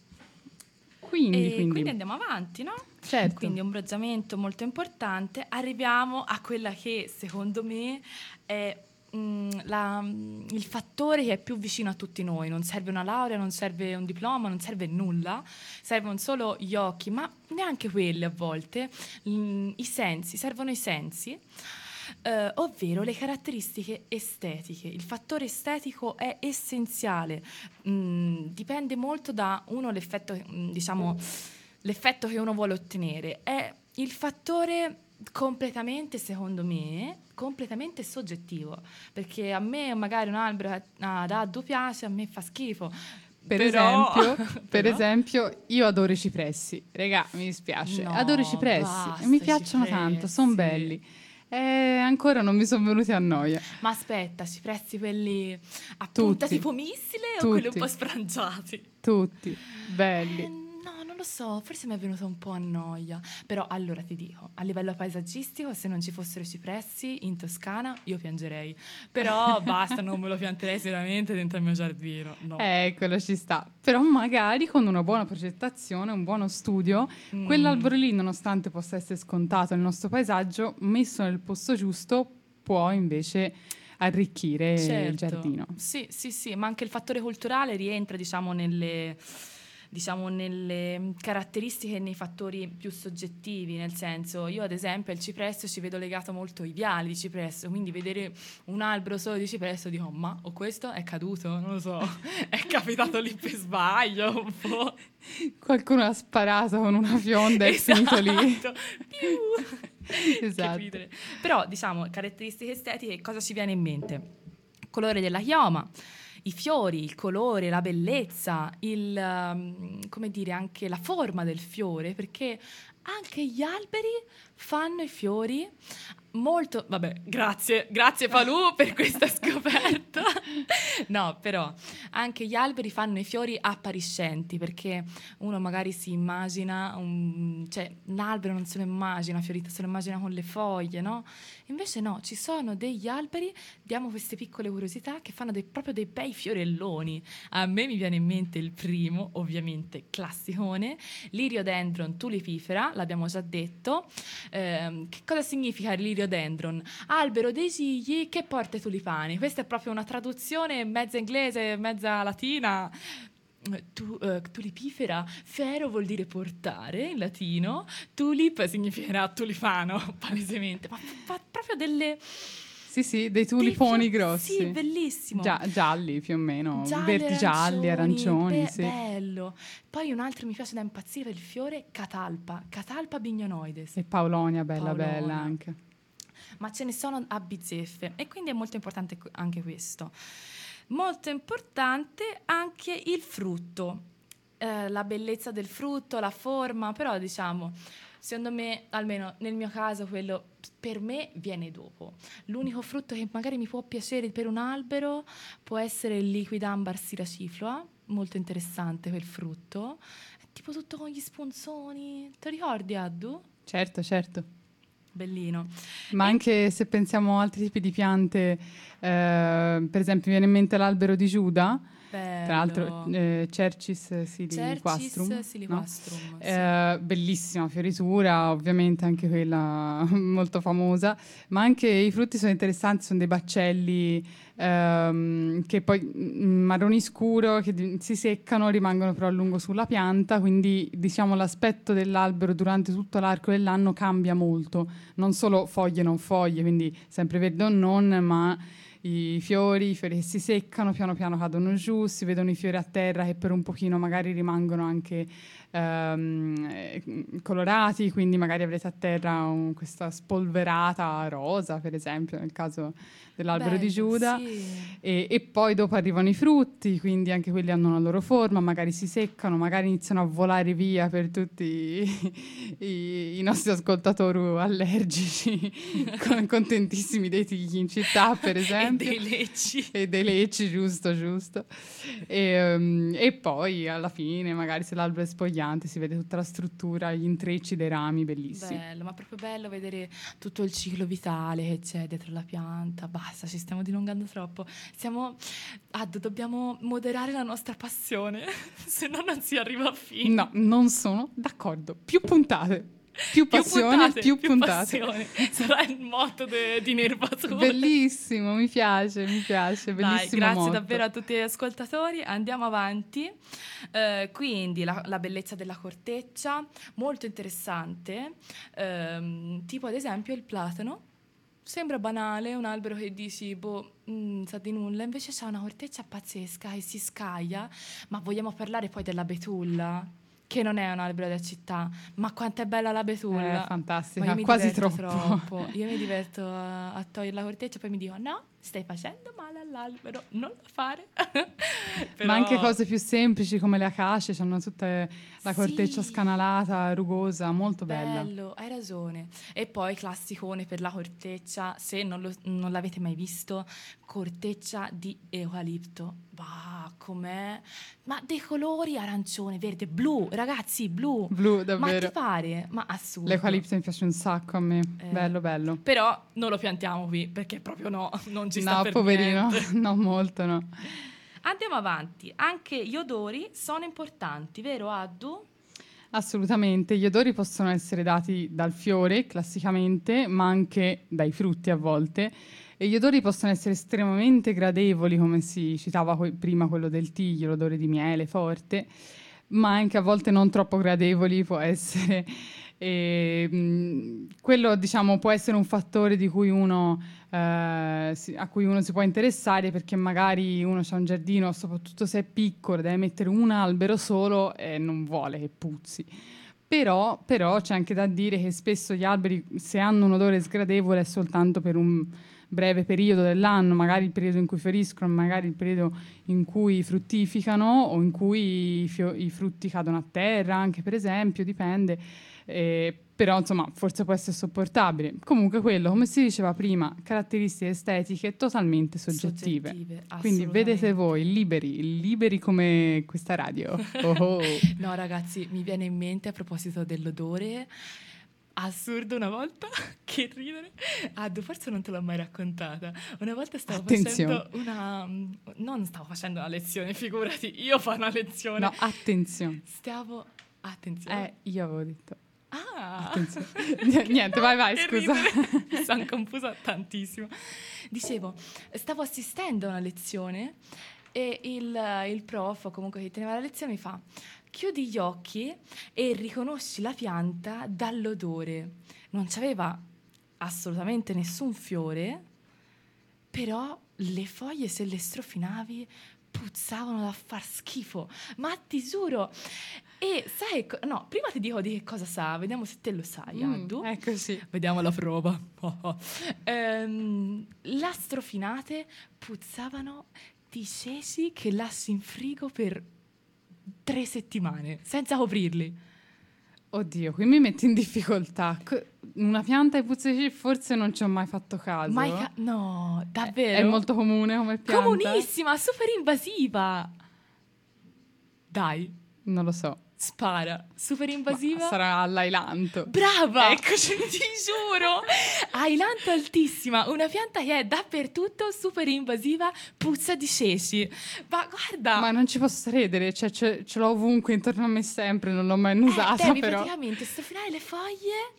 Quindi, quindi, quindi andiamo avanti, no? certo. Quindi ombreggiamento molto importante. Arriviamo a quella che secondo me è mm, la- mm, il fattore che è più vicino a tutti noi. Non serve una laurea, non serve un diploma, non serve nulla. Servono solo gli occhi, ma neanche quelli a volte. Mm, I sensi, servono i sensi. Eh, ovvero le caratteristiche estetiche. Il fattore estetico è essenziale, Mm, dipende molto da uno l'effetto, mm, diciamo, l'effetto che uno vuole ottenere. È il fattore completamente, secondo me, completamente soggettivo, perché a me magari un albero ad addo piace, a me fa schifo. Per, Però- esempio, per esempio, io adoro i cipressi. Regà, mi dispiace. No, adoro i cipressi mi piacciono tanto, sono cipressi. belli. E ancora non mi sono venuti a noia. Ma aspetta, ci prezzi quelli a punta Tutti. tipo missile o Tutti. quelli un po' sfrangiati? Tutti Eh, belli. no, non lo so, forse mi è venuto un po' a noia. Però allora ti dico, a livello paesaggistico, se non ci fossero i cipressi in Toscana, io piangerei. Però basta, non me lo pianterei sicuramente dentro il mio giardino. No. Quello ci sta. Però magari con una buona progettazione, un buono studio, Mm. quell'albero lì, nonostante possa essere scontato nel nostro paesaggio, messo nel posto giusto, può invece arricchire il Certo. giardino. Sì, sì, sì, ma anche il fattore culturale rientra, diciamo, nelle, diciamo, nelle caratteristiche e nei fattori più soggettivi, nel senso, io ad esempio al cipresso ci vedo legato molto ai viali di cipresso, quindi vedere un albero solo di cipresso dico, ma o questo è caduto? Non lo so, è capitato lì per sbaglio un po'. Qualcuno ha sparato con una fionda e è finito lì. Esatto. Esatto. Però, diciamo, caratteristiche estetiche, cosa ci viene in mente? Colore della chioma, i fiori, il colore, la bellezza, il, um, come dire, anche la forma del fiore, perché anche gli alberi fanno i fiori molto... Vabbè, grazie, grazie Palù per questa scoperta. No, però anche gli alberi fanno i fiori appariscenti perché uno magari si immagina, un- cioè l'albero non se lo immagina fiorito, se lo immagina con le foglie, no? Invece no, ci sono degli alberi, diamo queste piccole curiosità che fanno dei- proprio dei bei fiorelloni. A me mi viene in mente il primo, ovviamente classicone, l'iriodendron tulipifera, l'abbiamo già detto. Ehm, che cosa significa l'iriodendron? Albero dei gigli che porta i tulipani. Questa è proprio una traduzione mezza inglese, mezza latina. Tu- eh, tulipifera, fero vuol dire portare in latino, tulip significherà tulipano, palesemente, ma fa proprio delle... Sì, sì, dei dei tuliponi fio- grossi. Sì, bellissimo. Gia- gialli più o meno, Gialli, verdi gialli, arancioni, be- sì. Bello. Poi un altro mi piace da impazzire il fiore Catalpa, Catalpa bignonoides. E Paolonia, bella Paolonia. bella anche. Ma ce ne sono a bizzeffe e quindi è molto importante anche questo. Molto importante anche il frutto, eh, la bellezza del frutto, la forma, però diciamo, secondo me, almeno nel mio caso, quello per me viene dopo. L'unico frutto che magari mi può piacere per un albero può essere il liquidambar siraciflua, molto interessante quel frutto, è tipo tutto con gli spunzoni, ti ricordi Addu? Certo, certo. Bellino. Ma anche se pensiamo a altri tipi di piante, eh, per esempio mi viene in mente l'albero di Giuda, Bello. tra l'altro eh, Cercis siliquastrum, Cercis siliquastrum, no? sì. Eh, bellissima fioritura, ovviamente anche quella molto famosa, ma anche i frutti sono interessanti, sono dei baccelli ehm, che poi mm, marroni scuro, che si seccano, rimangono però a lungo sulla pianta, quindi diciamo l'aspetto dell'albero durante tutto l'arco dell'anno cambia molto, non solo foglie non foglie, quindi sempre verde o non, ma i fiori, i fiori che si seccano, piano piano cadono giù, si vedono i fiori a terra che per un pochino magari rimangono anche ehm, eh, colorati, quindi magari avrete a terra un- questa spolverata rosa, per esempio, nel caso dell'albero di Bello, Giuda. sì. E, e poi dopo arrivano i frutti, quindi anche quelli hanno la loro forma, magari si seccano, magari iniziano a volare via per tutti i, i- i nostri ascoltatori allergici, con- contentissimi dei tigli in città, per E esempio. dei lecci. E dei lecci, giusto, giusto. E, ehm, e poi alla fine, magari se l'albero è spogliante, si vede tutta la struttura, gli intrecci dei rami, bellissimi. Bello, ma proprio bello vedere tutto il ciclo vitale che c'è dietro la pianta. Basta, ci stiamo dilungando troppo. Siamo. Addo, dobbiamo moderare la nostra passione, se no non si arriva a fine. No, non sono d'accordo. Più puntate. Più Più passione, puntate, più puntate. passione. Sarà il motto de- di Nervatura. Bellissimo, mi piace, mi piace, Dai, bellissimo grazie motto. davvero a tutti gli ascoltatori. Andiamo avanti. Eh, quindi la, la bellezza della corteccia, molto interessante. Ehm, tipo ad esempio il platano. Sembra banale, un albero che dici, boh, mm, sa di nulla, invece c'ha una corteccia pazzesca e si scaglia. Ma vogliamo parlare poi della betulla, che non è un albero da città, ma quanto è bella la betulla. È fantastica, Ma io mi quasi troppo. troppo. Io mi diverto a, a togliere la corteccia e poi mi dico no, stai facendo male all'albero, non lo fare. Però- Ma anche cose più semplici come le acacie, hanno tutta la corteccia Sì. scanalata, rugosa, molto bella. Bello, hai ragione. E poi classicone per la corteccia, se non, lo- non l'avete mai visto, corteccia di eucalipto. Va, com'è? Ma dei colori arancione, verde, blu, ragazzi, blu. Blu, Ma davvero. ti pare? Ma assurdo. L'eucalipto mi piace un sacco a me. Eh. Bello, bello. Però non lo piantiamo qui, perché proprio no, non ci sta No, per poverino, niente. no, molto no. Andiamo avanti. Anche gli odori sono importanti, vero Addu? Assolutamente, gli odori possono essere dati dal fiore classicamente, ma anche dai frutti a volte. E gli odori possono essere estremamente gradevoli, come si citava que- prima quello del tiglio, l'odore di miele forte, ma anche a volte non troppo gradevoli può essere. E, mh, quello diciamo può essere un fattore cui uno, eh, a cui uno si può interessare perché magari uno ha un giardino, soprattutto se è piccolo, deve mettere un albero solo e non vuole che puzzi. Però, però c'è anche da dire che spesso gli alberi, se hanno un odore sgradevole, è soltanto per un breve periodo dell'anno, magari il periodo in cui fioriscono, magari il periodo in cui fruttificano o in cui i, fio- i frutti cadono a terra, anche per esempio, dipende. Eh, però insomma forse può essere sopportabile. Comunque quello, come si diceva prima, caratteristiche estetiche totalmente soggettive. Soggettive, Quindi vedete voi, liberi, liberi come questa radio. Oh, oh. No, ragazzi, mi viene in mente a proposito dell'odore. Assurdo una volta, che ridere. Addo, forse non te l'ho mai raccontata. Una volta stavo Attenzione. facendo una. Non stavo facendo una lezione, figurati, io fa una lezione. No, attenzione. Stavo. Attenzione. Eh, io avevo detto. Ah, Attenzione. Niente, vai, vai, scusa. Mi sono confusa tantissimo. Dicevo, stavo assistendo a una lezione e il, il prof, o comunque che teneva la lezione, mi fa: chiudi gli occhi e riconosci la pianta dall'odore. Non c'aveva assolutamente nessun fiore, però le foglie, se le strofinavi, puzzavano da far schifo. Ma ti giuro. E sai, no, prima ti dico di che cosa sa, vediamo se te lo sai, Mm, Addu. eccoci. Vediamo la prova. Ehm, l'astrofinate puzzavano di ceci che lasci in frigo per tre settimane, senza coprirli. Oddio, qui mi metti in difficoltà. Co- Una pianta ai puzzici forse non ci ho mai fatto caso. Mai ca- no, È- davvero? È molto comune come pianta? comunissima, super invasiva. Dai, Non lo so. Spara, super Ma invasiva. sarà l'ailanto. Brava! Eccoci. ti giuro! Ailanto altissima, una pianta che è dappertutto, super invasiva, puzza di ceci. Ma guarda, Ma non ci posso credere, cioè, ce, ce l'ho ovunque intorno a me sempre, non l'ho mai usata, Eh, devi però. praticamente strofinare le foglie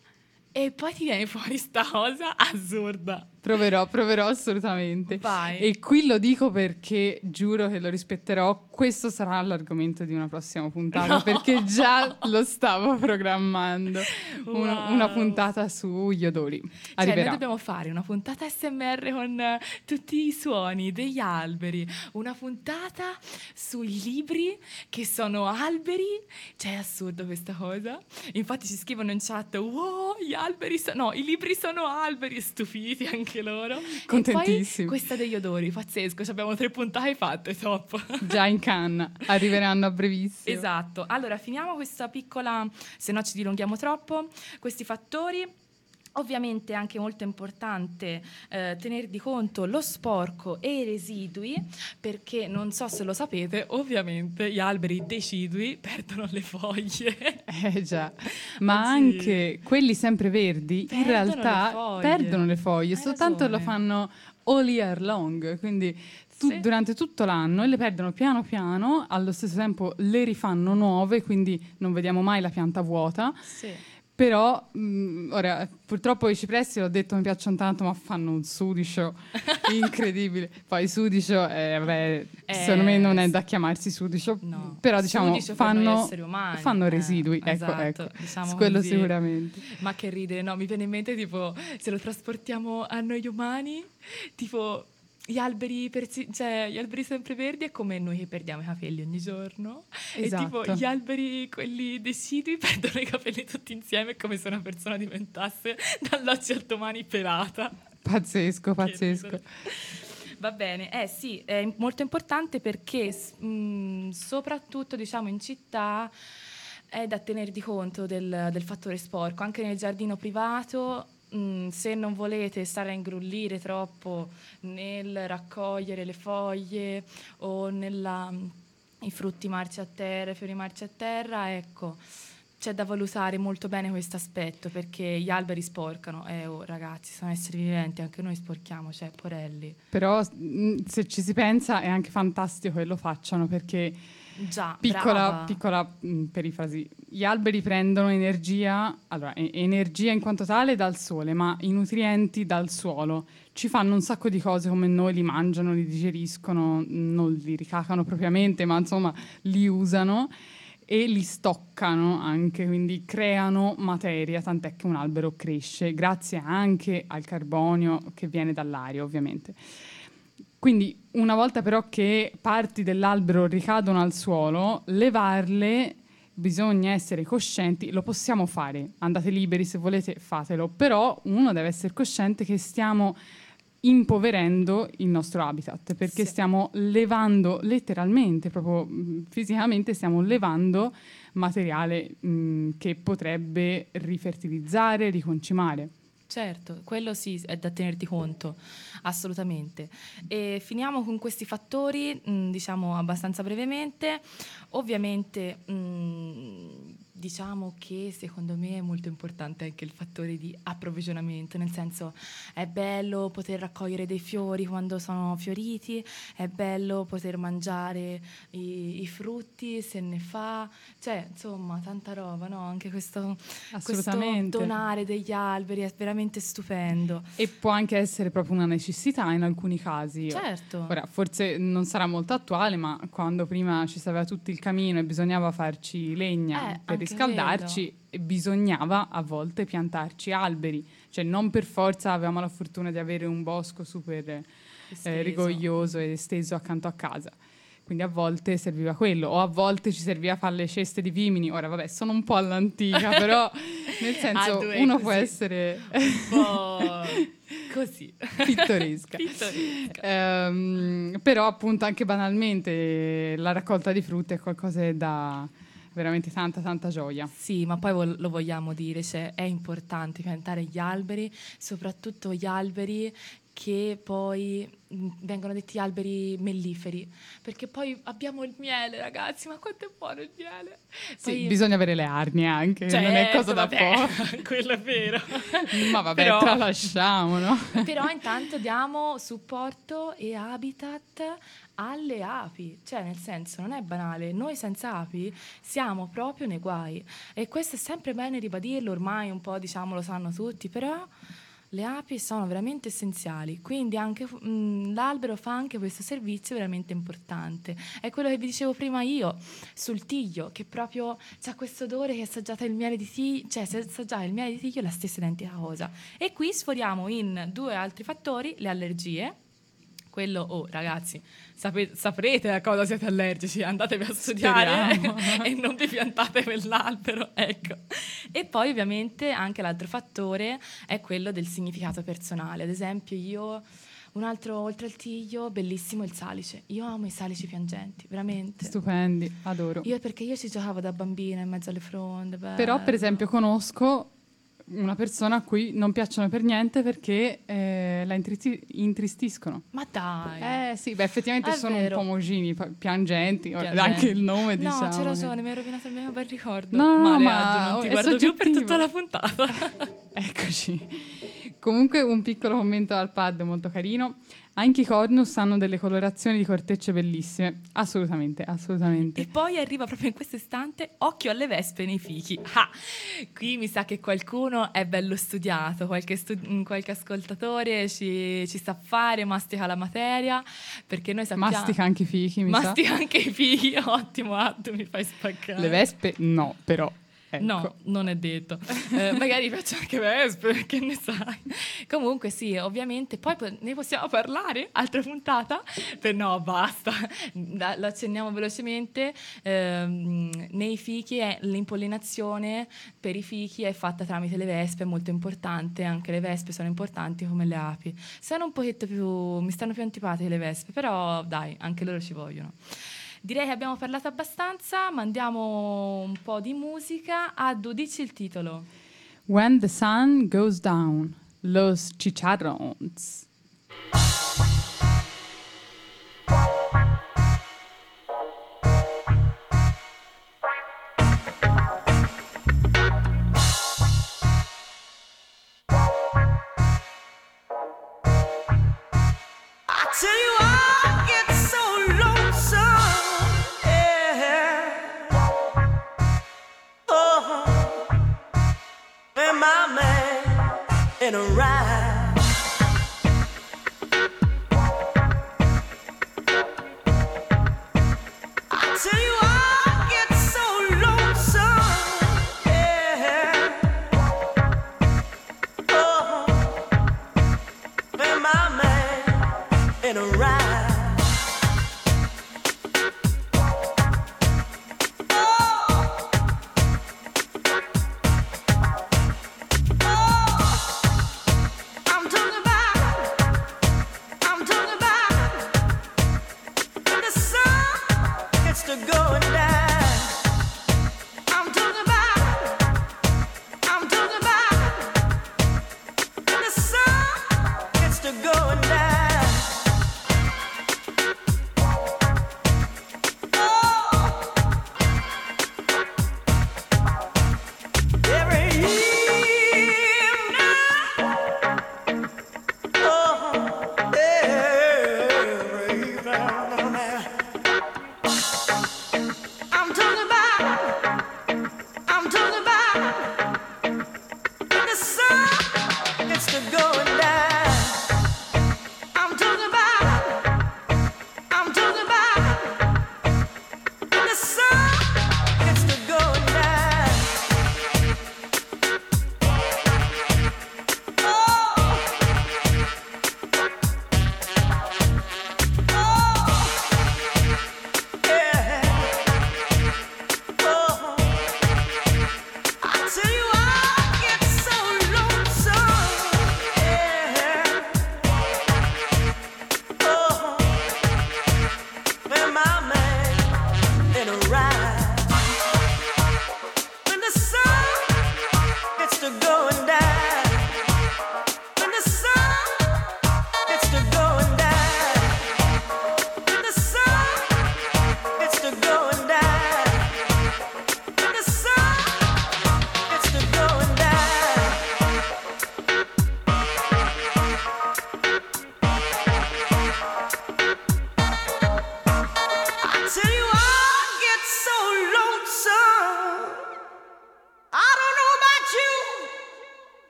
e poi ti viene fuori sta cosa assurda. Proverò, proverò assolutamente. Vai. E qui lo dico perché giuro che lo rispetterò. Questo sarà l'argomento di una prossima puntata No. perché già lo stavo programmando. Una, Wow. una puntata sugli odori. Cioè, noi Arriverà. dobbiamo fare una puntata SMR con eh, tutti i suoni degli alberi, una puntata sui libri che sono alberi. Cioè, è assurdo questa cosa. Infatti ci scrivono in chat, wow, gli alberi sono... No, i libri sono alberi, stupiti anche loro. Contentissimi. E poi questa degli odori, pazzesco, ci abbiamo tre puntate fatte, top. Già in canna. Arriveranno a brevissimo. Esatto. Allora, finiamo questa piccola, se no ci dilunghiamo troppo, questi fattori. Ovviamente è anche molto importante eh, tenere di conto lo sporco e i residui, perché non so se lo sapete, ovviamente gli alberi decidui perdono le foglie. Eh già, ma Sì. anche quelli sempre verdi in realtà le perdono le foglie, Hai soltanto lo ragione. fanno all year long, quindi tu- Sì. durante tutto l'anno e le perdono piano piano, allo stesso tempo le rifanno nuove, quindi non vediamo mai la pianta vuota. Sì. Però, mh, ora, purtroppo i cipressi, l'ho detto, mi piacciono tanto, ma fanno un sudicio incredibile. Poi sudicio, eh, vabbè, Eh, secondo me non è da chiamarsi sudicio, No. però diciamo Sudicio fanno, umani, fanno eh, residui. ecco, esatto, ecco. diciamo quello così. sicuramente. Ma che ridere, no? Mi viene in mente tipo se lo trasportiamo a noi umani, tipo gli alberi, persi- cioè, gli alberi sempre verdi è come noi che perdiamo i capelli ogni giorno. E Esatto. tipo gli alberi, quelli decidui, perdono i capelli tutti insieme è come se una persona diventasse dall'oggi al domani pelata. Pazzesco, pazzesco. Va bene, eh sì, è molto importante perché mh, soprattutto diciamo in città è da tenere di conto del, del fattore sporco, anche nel giardino privato. Mh, se non volete stare a ingrullire troppo nel raccogliere le foglie o nella, i frutti marci a terra, i fiori marci a terra, ecco, c'è da valutare molto bene questo aspetto perché gli alberi sporcano. Eh, oh, ragazzi, sono esseri viventi, anche noi sporchiamo, cioè, porelli. Però mh, se ci si pensa è anche fantastico che lo facciano perché Già, Piccola, piccola mh, perifrasi. Gli alberi prendono energia, allora, e- energia in quanto tale dal sole, ma i nutrienti dal suolo. Ci fanno un sacco di cose come noi, li mangiano, li digeriscono, non li ricacano propriamente, ma insomma li usano e li stoccano anche, quindi creano materia, tant'è che un albero cresce grazie anche al carbonio che viene dall'aria, ovviamente. Quindi una volta però che parti dell'albero ricadono al suolo, levarle bisogna essere coscienti, lo possiamo fare, andate liberi se volete, fatelo, però uno deve essere cosciente che stiamo impoverendo il nostro habitat perché Sì. stiamo levando letteralmente, proprio fisicamente stiamo levando materiale mh, che potrebbe rifertilizzare, riconcimare. Certo, quello sì, è da tenerti conto, assolutamente. E finiamo con questi fattori, mh, diciamo abbastanza brevemente. Ovviamente, mh, diciamo che secondo me è molto importante anche il fattore di approvvigionamento, nel senso è bello poter raccogliere dei fiori quando sono fioriti, è bello poter mangiare i, i frutti se ne fa, cioè insomma tanta roba, no? Anche questo, questo donare degli alberi è veramente stupendo. E può anche essere proprio una necessità in alcuni casi. Certo. Ora, forse non sarà molto attuale, ma quando prima ci stava tutto il camino e bisognava farci legna Eh, per riscaldarci, bisognava a volte piantarci alberi. Cioè, non per forza avevamo la fortuna di avere un bosco super eh, rigoglioso ed esteso accanto a casa. quindi a volte serviva quello, o a volte ci serviva fare le ceste di vimini. Ora, vabbè, sono un po' all'antica, però nel senso Ah, due, uno così. può essere Un po' così. pittoresca. Pittoresca. Ehm, però appunto anche banalmente la raccolta di frutta è qualcosa dà veramente tanta tanta gioia. Sì, ma poi vol- lo vogliamo dire, cioè è importante piantare gli alberi, soprattutto gli alberi che poi mh, vengono detti alberi melliferi, perché poi abbiamo il miele, ragazzi, ma quanto è buono il miele! Sì, Poi- bisogna avere le arnie anche, non è Certo, cosa da poco. quello è vero. Ma vabbè, Però- tralasciamo, no? Però intanto diamo supporto e habitat alle api, cioè nel senso non è banale, noi senza api siamo proprio nei guai e questo è sempre bene ribadirlo, ormai un po' diciamo lo sanno tutti, però le api sono veramente essenziali, quindi anche mh, l'albero fa anche questo servizio veramente importante. È quello che vi dicevo prima io sul tiglio, che proprio c'ha questo odore che assaggiate il miele di tiglio, cioè se assaggiate il miele di tiglio è la stessa identica cosa. E qui sforiamo in due altri fattori, le allergie. Quello, oh ragazzi, sape- saprete a cosa siete allergici, andatevi a studiare e non vi piantate quell'albero, ecco. E poi ovviamente anche l'altro fattore è quello del significato personale. Ad esempio io, un altro oltre al tiglio, bellissimo il salice. Io amo i salici piangenti, veramente. Stupendi, adoro. Io perché io ci giocavo da bambina in mezzo alle fronde. Però per bello. esempio conosco una persona a cui non piacciono per niente perché eh, la intristi- intristiscono. Ma dai. Eh sì, beh effettivamente È sono vero. un po' omogini, pa- piangenti, Piangenti. anche il nome diciamo. No, c'è che- ragione, mi hai rovinato il mio bel ricordo. No, no, Male, ma non ti è guardo più per soggettivo. tutta la puntata. Eccoci. Comunque un piccolo commento al pad molto carino. Anche i cornus hanno delle colorazioni di cortecce bellissime. Assolutamente, E assolutamente. poi arriva proprio in questo istante occhio alle vespe nei fichi. Ah, qui mi sa che qualcuno è bello studiato, qualche, stu- mm, qualche ascoltatore ci, ci sa fare, mastica la materia, perché noi sappiamo... Mastica anche i fichi, mi Mastica anche i fichi, ottimo Addo, mi fai spaccare. sa. Le vespe no, però. Ecco. No, non è detto. Eh, magari faccio anche vespe, che ne sai. Comunque sì, ovviamente. Poi po- ne possiamo parlare? Altra puntata? Per no, basta. Da- lo accenniamo velocemente. Ehm, nei fichi è- l'impollinazione per i fichi è fatta tramite le vespe, è molto importante. Anche le vespe sono importanti come le api. Sono un pochetto più... mi stanno più antipatiche le vespe, però dai, anche loro ci vogliono. Direi che abbiamo parlato abbastanza, mandiamo un po' di musica. Addu, dici il titolo. When the sun goes down, los chicharrones.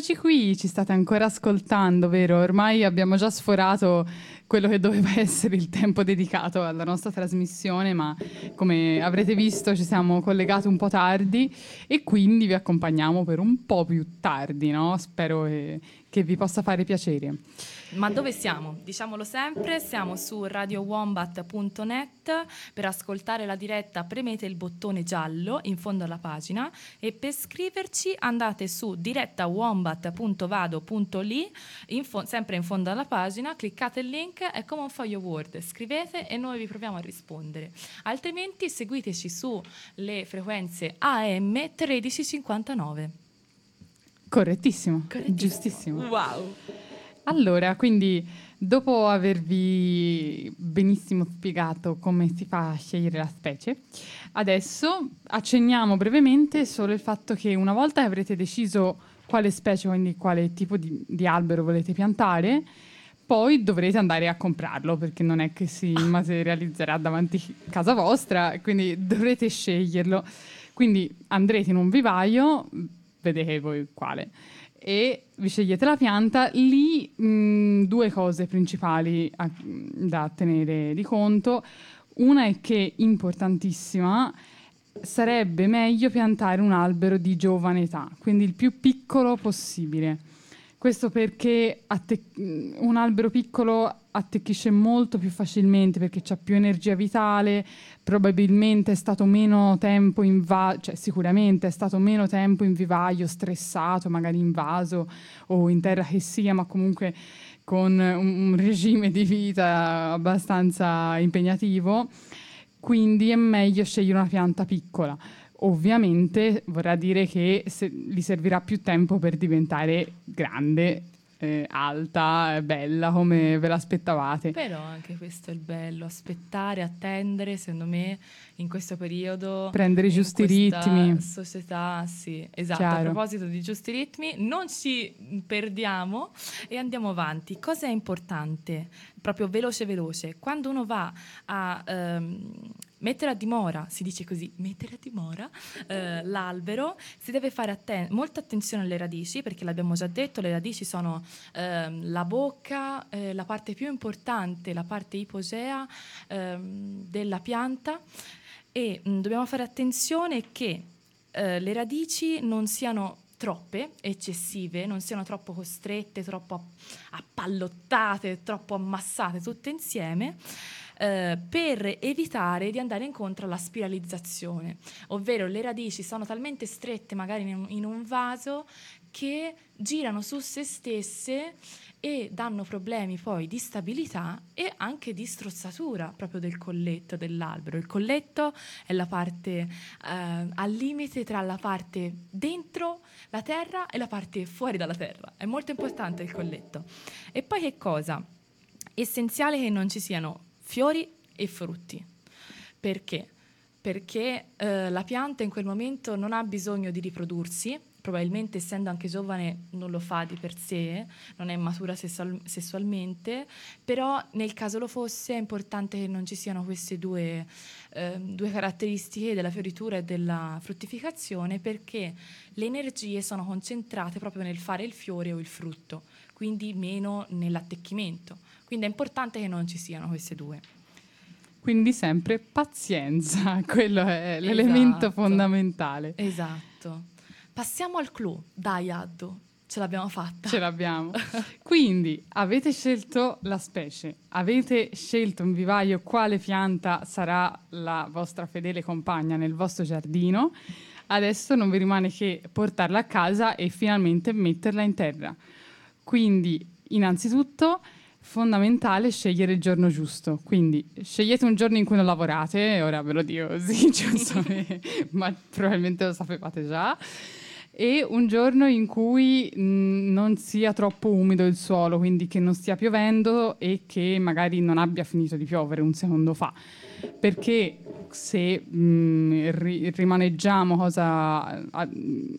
Eccoci qui, ci state ancora ascoltando, vero? Ormai abbiamo già sforato quello che doveva essere il tempo dedicato alla nostra trasmissione, ma come avrete visto ci siamo collegati un po' tardi e quindi vi accompagniamo per un po' più tardi, no? Spero che, che vi possa fare piacere. Ma dove siamo? Diciamolo sempre, siamo su radiowombat.net. Per ascoltare la diretta premete il bottone giallo in fondo alla pagina e per scriverci andate su direttawombat.vado.li, in fo- sempre in fondo alla pagina, cliccate il link, è come un foglio Word, scrivete e noi vi proviamo a rispondere. Altrimenti seguiteci sulle frequenze AM 1359. Correttissimo, Correttissimo. giustissimo. Wow! Allora, quindi dopo avervi benissimo spiegato come si fa a scegliere la specie, adesso accenniamo brevemente solo il fatto che una volta che avrete deciso quale specie, quindi quale tipo di, di albero volete piantare, poi dovrete andare a comprarlo perché non è che si materializzerà davanti a casa vostra, quindi dovrete sceglierlo. Quindi andrete in un vivaio, vedete voi quale, e vi scegliete la pianta, lì mh, due cose principali a- da tenere di conto. Una è che, importantissima, sarebbe meglio piantare un albero di giovane età, quindi il più piccolo possibile. Questo perché atte- mh, un albero piccolo attecchisce molto più facilmente perché ha più energia vitale, probabilmente è stato meno tempo in va- cioè sicuramente è stato meno tempo in vivaio, stressato, magari invaso o in terra che sia, ma comunque con un regime di vita abbastanza impegnativo. Quindi è meglio scegliere una pianta piccola. Ovviamente vorrà dire che se- gli servirà più tempo per diventare grande, eh, alta, bella come ve l'aspettavate. Però anche questo è il bello, aspettare, attendere, secondo me in questo periodo Prendere i giusti ritmi. Società, sì, esatto. A Chiaro. proposito di giusti ritmi, non ci perdiamo e andiamo avanti. Cosa è importante? Proprio veloce veloce. Quando uno va a ehm, mettere a dimora, si dice così, mettere a dimora eh, l'albero, si deve fare atten- molta attenzione alle radici, perché l'abbiamo già detto, le radici sono ehm, la bocca, eh, la parte più importante, la parte ipogea ehm, della pianta e mh, dobbiamo fare attenzione che eh, le radici non siano troppe, eccessive, non siano troppo costrette, troppo app- appallottate, troppo ammassate tutte insieme. eh, per evitare di andare incontro alla spiralizzazione, ovvero le radici sono talmente strette magari in un vaso che girano su se stesse e danno problemi poi di stabilità e anche di strozzatura proprio del colletto dell'albero. Il colletto è la parte eh, al limite tra la parte dentro la terra e la parte fuori dalla terra. È molto importante il colletto. E poi che cosa? Essenziale che non ci siano fiori e frutti. Perché? Perché eh, la pianta in quel momento non ha bisogno di riprodursi, probabilmente essendo anche giovane non lo fa di per sé, non è matura sessual- sessualmente, però nel caso lo fosse è importante che non ci siano queste due, eh, due caratteristiche della fioritura e della fruttificazione perché le energie sono concentrate proprio nel fare il fiore o il frutto, quindi meno nell'attecchimento. Quindi è importante che non ci siano queste due. Quindi sempre pazienza, quello è l'elemento Esatto. fondamentale. Esatto. Passiamo al clou. Dai, Addo, ce l'abbiamo fatta. Ce l'abbiamo. Quindi avete scelto la specie, avete scelto in vivaio quale pianta sarà la vostra fedele compagna nel vostro giardino. Adesso non vi rimane che portarla a casa e finalmente metterla in terra. Quindi, innanzitutto, fondamentale scegliere il giorno giusto. Quindi scegliete un giorno in cui non lavorate, ora ve lo dico così, giusto, ma probabilmente lo sapevate già. E un giorno in cui mh, non sia troppo umido il suolo, quindi che non stia piovendo e che magari non abbia finito di piovere un secondo fa. Perché se mh, ri- rimaneggiamo cosa a-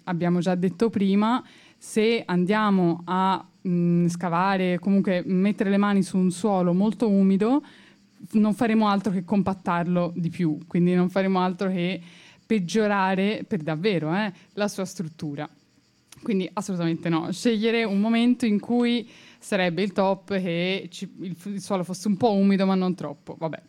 abbiamo già detto prima, se andiamo a mh, scavare, comunque mettere le mani su un suolo molto umido, non faremo altro che compattarlo di più, quindi non faremo altro che peggiorare per davvero eh, la sua struttura. Quindi assolutamente no, scegliere un momento in cui sarebbe il top che ci- il, il suolo fosse un po' umido ma non troppo, vabbè.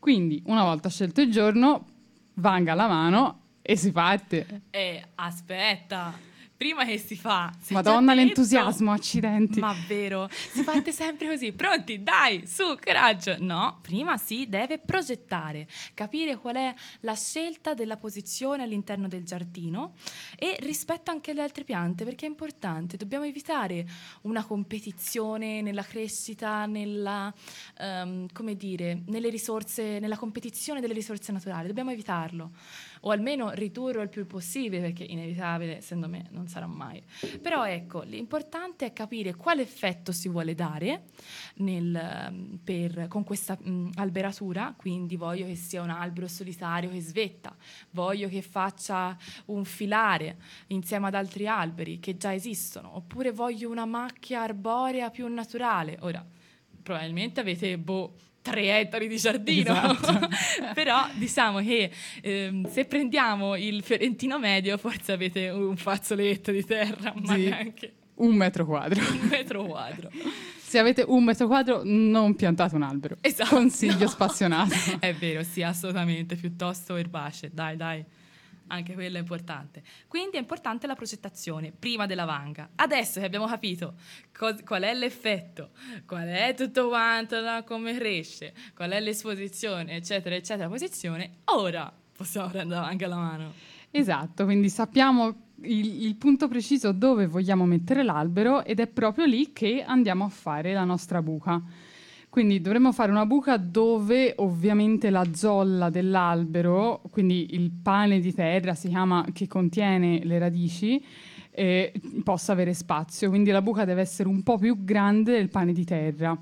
Quindi una volta scelto il giorno, vanga la mano e si parte. Eh, aspetta. Prima che si fa? Madonna detto. l'entusiasmo, accidenti. Ma vero, si parte sempre così. Pronti? Dai, su, coraggio. No, prima si deve progettare, capire qual è la scelta della posizione all'interno del giardino e rispetto anche alle altre piante, perché è importante. Dobbiamo evitare una competizione nella crescita, nella, ehm, come dire, nelle risorse, nella competizione delle risorse naturali. Dobbiamo evitarlo o almeno ridurlo il più possibile perché inevitabile secondo me non sarà mai. Però ecco l'importante è capire quale effetto si vuole dare nel, ehm, per- con questa mh, alberatura quindi voglio che sia un albero solitario che svetta voglio che faccia un filare insieme ad altri alberi che già esistono oppure voglio una macchia arborea più naturale. Ora probabilmente avete boh tre ettari di giardino Esatto. però diciamo che ehm, se prendiamo il fiorentino medio forse avete un fazzoletto di terra ma Sì. neanche Un metro quadro. un metro quadro Se avete un metro quadro, non piantate un albero. Esatto. Consiglio spassionato. è vero sì assolutamente piuttosto erbacee dai dai anche quello è importante. Quindi è importante la progettazione prima della vanga. Adesso che abbiamo capito cos- qual è l'effetto qual è tutto quanto no, come cresce qual è l'esposizione eccetera eccetera posizione ora possiamo prendere la vanga alla mano. Esatto, quindi sappiamo il, il punto preciso dove vogliamo mettere l'albero ed è proprio lì che andiamo a fare la nostra buca. Quindi dovremmo fare una buca dove ovviamente la zolla dell'albero, quindi il pane di terra chiama che contiene le radici, eh, possa avere spazio. Quindi la buca deve essere un po' più grande del pane di terra.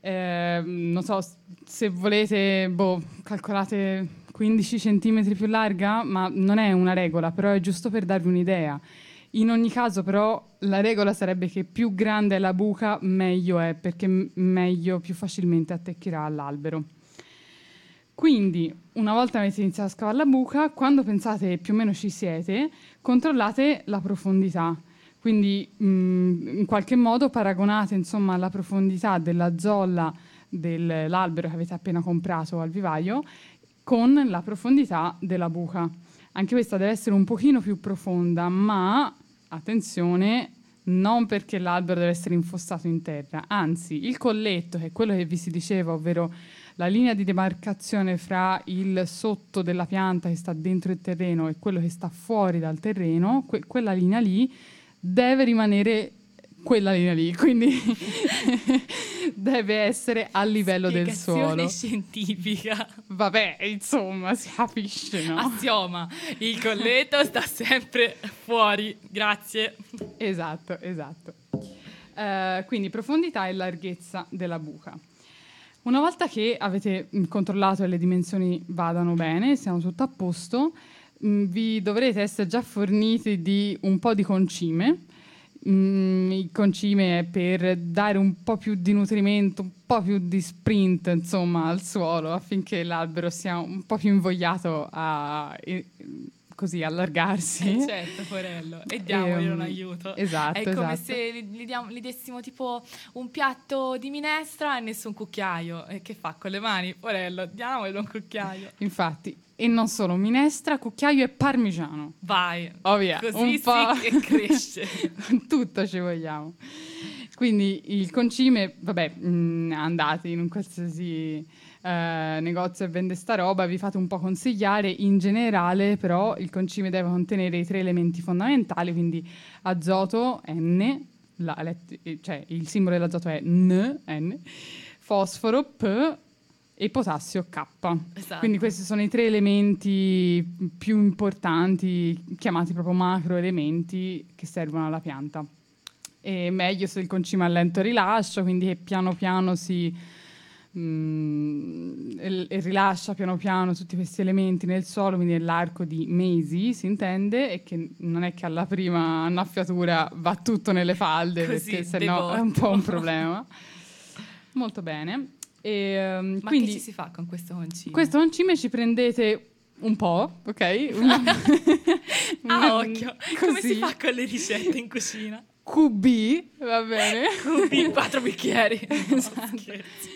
Eh, non so se volete, boh, calcolate 15 cm più larga, ma non è una regola, però è giusto per darvi un'idea. In ogni caso, però, la regola sarebbe che più grande è la buca, meglio è, perché meglio, più facilmente attecchirà all'albero. Quindi, una volta avete iniziato a scavare la buca, quando pensate più o meno ci siete, controllate la profondità. Quindi, mh, in qualche modo paragonate insomma, la profondità della zolla dell'albero che avete appena comprato al vivaio con la profondità della buca. Anche questa deve essere un pochino più profonda, ma attenzione, non perché l'albero deve essere infossato in terra, anzi il colletto, che è quello che vi si diceva, ovvero la linea di demarcazione fra il sotto della pianta che sta dentro il terreno e quello che sta fuori dal terreno, que- quella linea lì deve rimanere quella linea lì, quindi deve essere a livello del suolo. scientifica. Vabbè, insomma, si capisce, no? Assioma, il colletto sta sempre fuori. Grazie. Esatto, esatto. Eh, quindi profondità e larghezza della buca. Una volta che avete mh, controllato e le dimensioni vadano bene, siamo tutto a posto, mh, vi dovrete essere già forniti di un po' di concime. Mm, il concime è per dare un po' più di nutrimento, un po' più di sprint insomma al suolo affinché l'albero sia un po' più invogliato a eh, così allargarsi. Eh, certo, Porello. E diamogli Ehm, un aiuto. esatto, È come esatto. se gli, diamo- gli dessimo tipo un piatto di minestra e nessun cucchiaio. E che fa con le mani? Porello, diamogli un cucchiaio. Infatti, e non solo minestra, cucchiaio e parmigiano. Vai. Oh via, Così un sì po'. che cresce. Tutto ci vogliamo. Quindi il concime, vabbè, mh, andate in un qualsiasi eh, negozio e vende sta roba, vi fate un po' consigliare. In generale, però, il concime deve contenere i tre elementi fondamentali, quindi azoto, N, let- eh, cioè il simbolo dell'azoto è N, N, fosforo, P e potassio K. Esatto. Quindi questi sono i tre elementi più importanti, chiamati proprio macroelementi che servono alla pianta. E meglio se il concime ha lento rilascio, quindi che piano piano si mm, e- e rilascia piano piano tutti questi elementi nel suolo, quindi nell'arco di mesi si intende, e che non è che alla prima annaffiatura va tutto nelle falde, Così, perché sennò è un po' un problema. Molto bene. E, ehm, Ma quindi che ci si fa con questo concime? questo concime ci prendete un po', ok? Una- Ah, una- occhio. Come si così. fa con le ricette in cucina? QB, va bene? Cubi, quattro bicchieri. Esatto. Scherzi.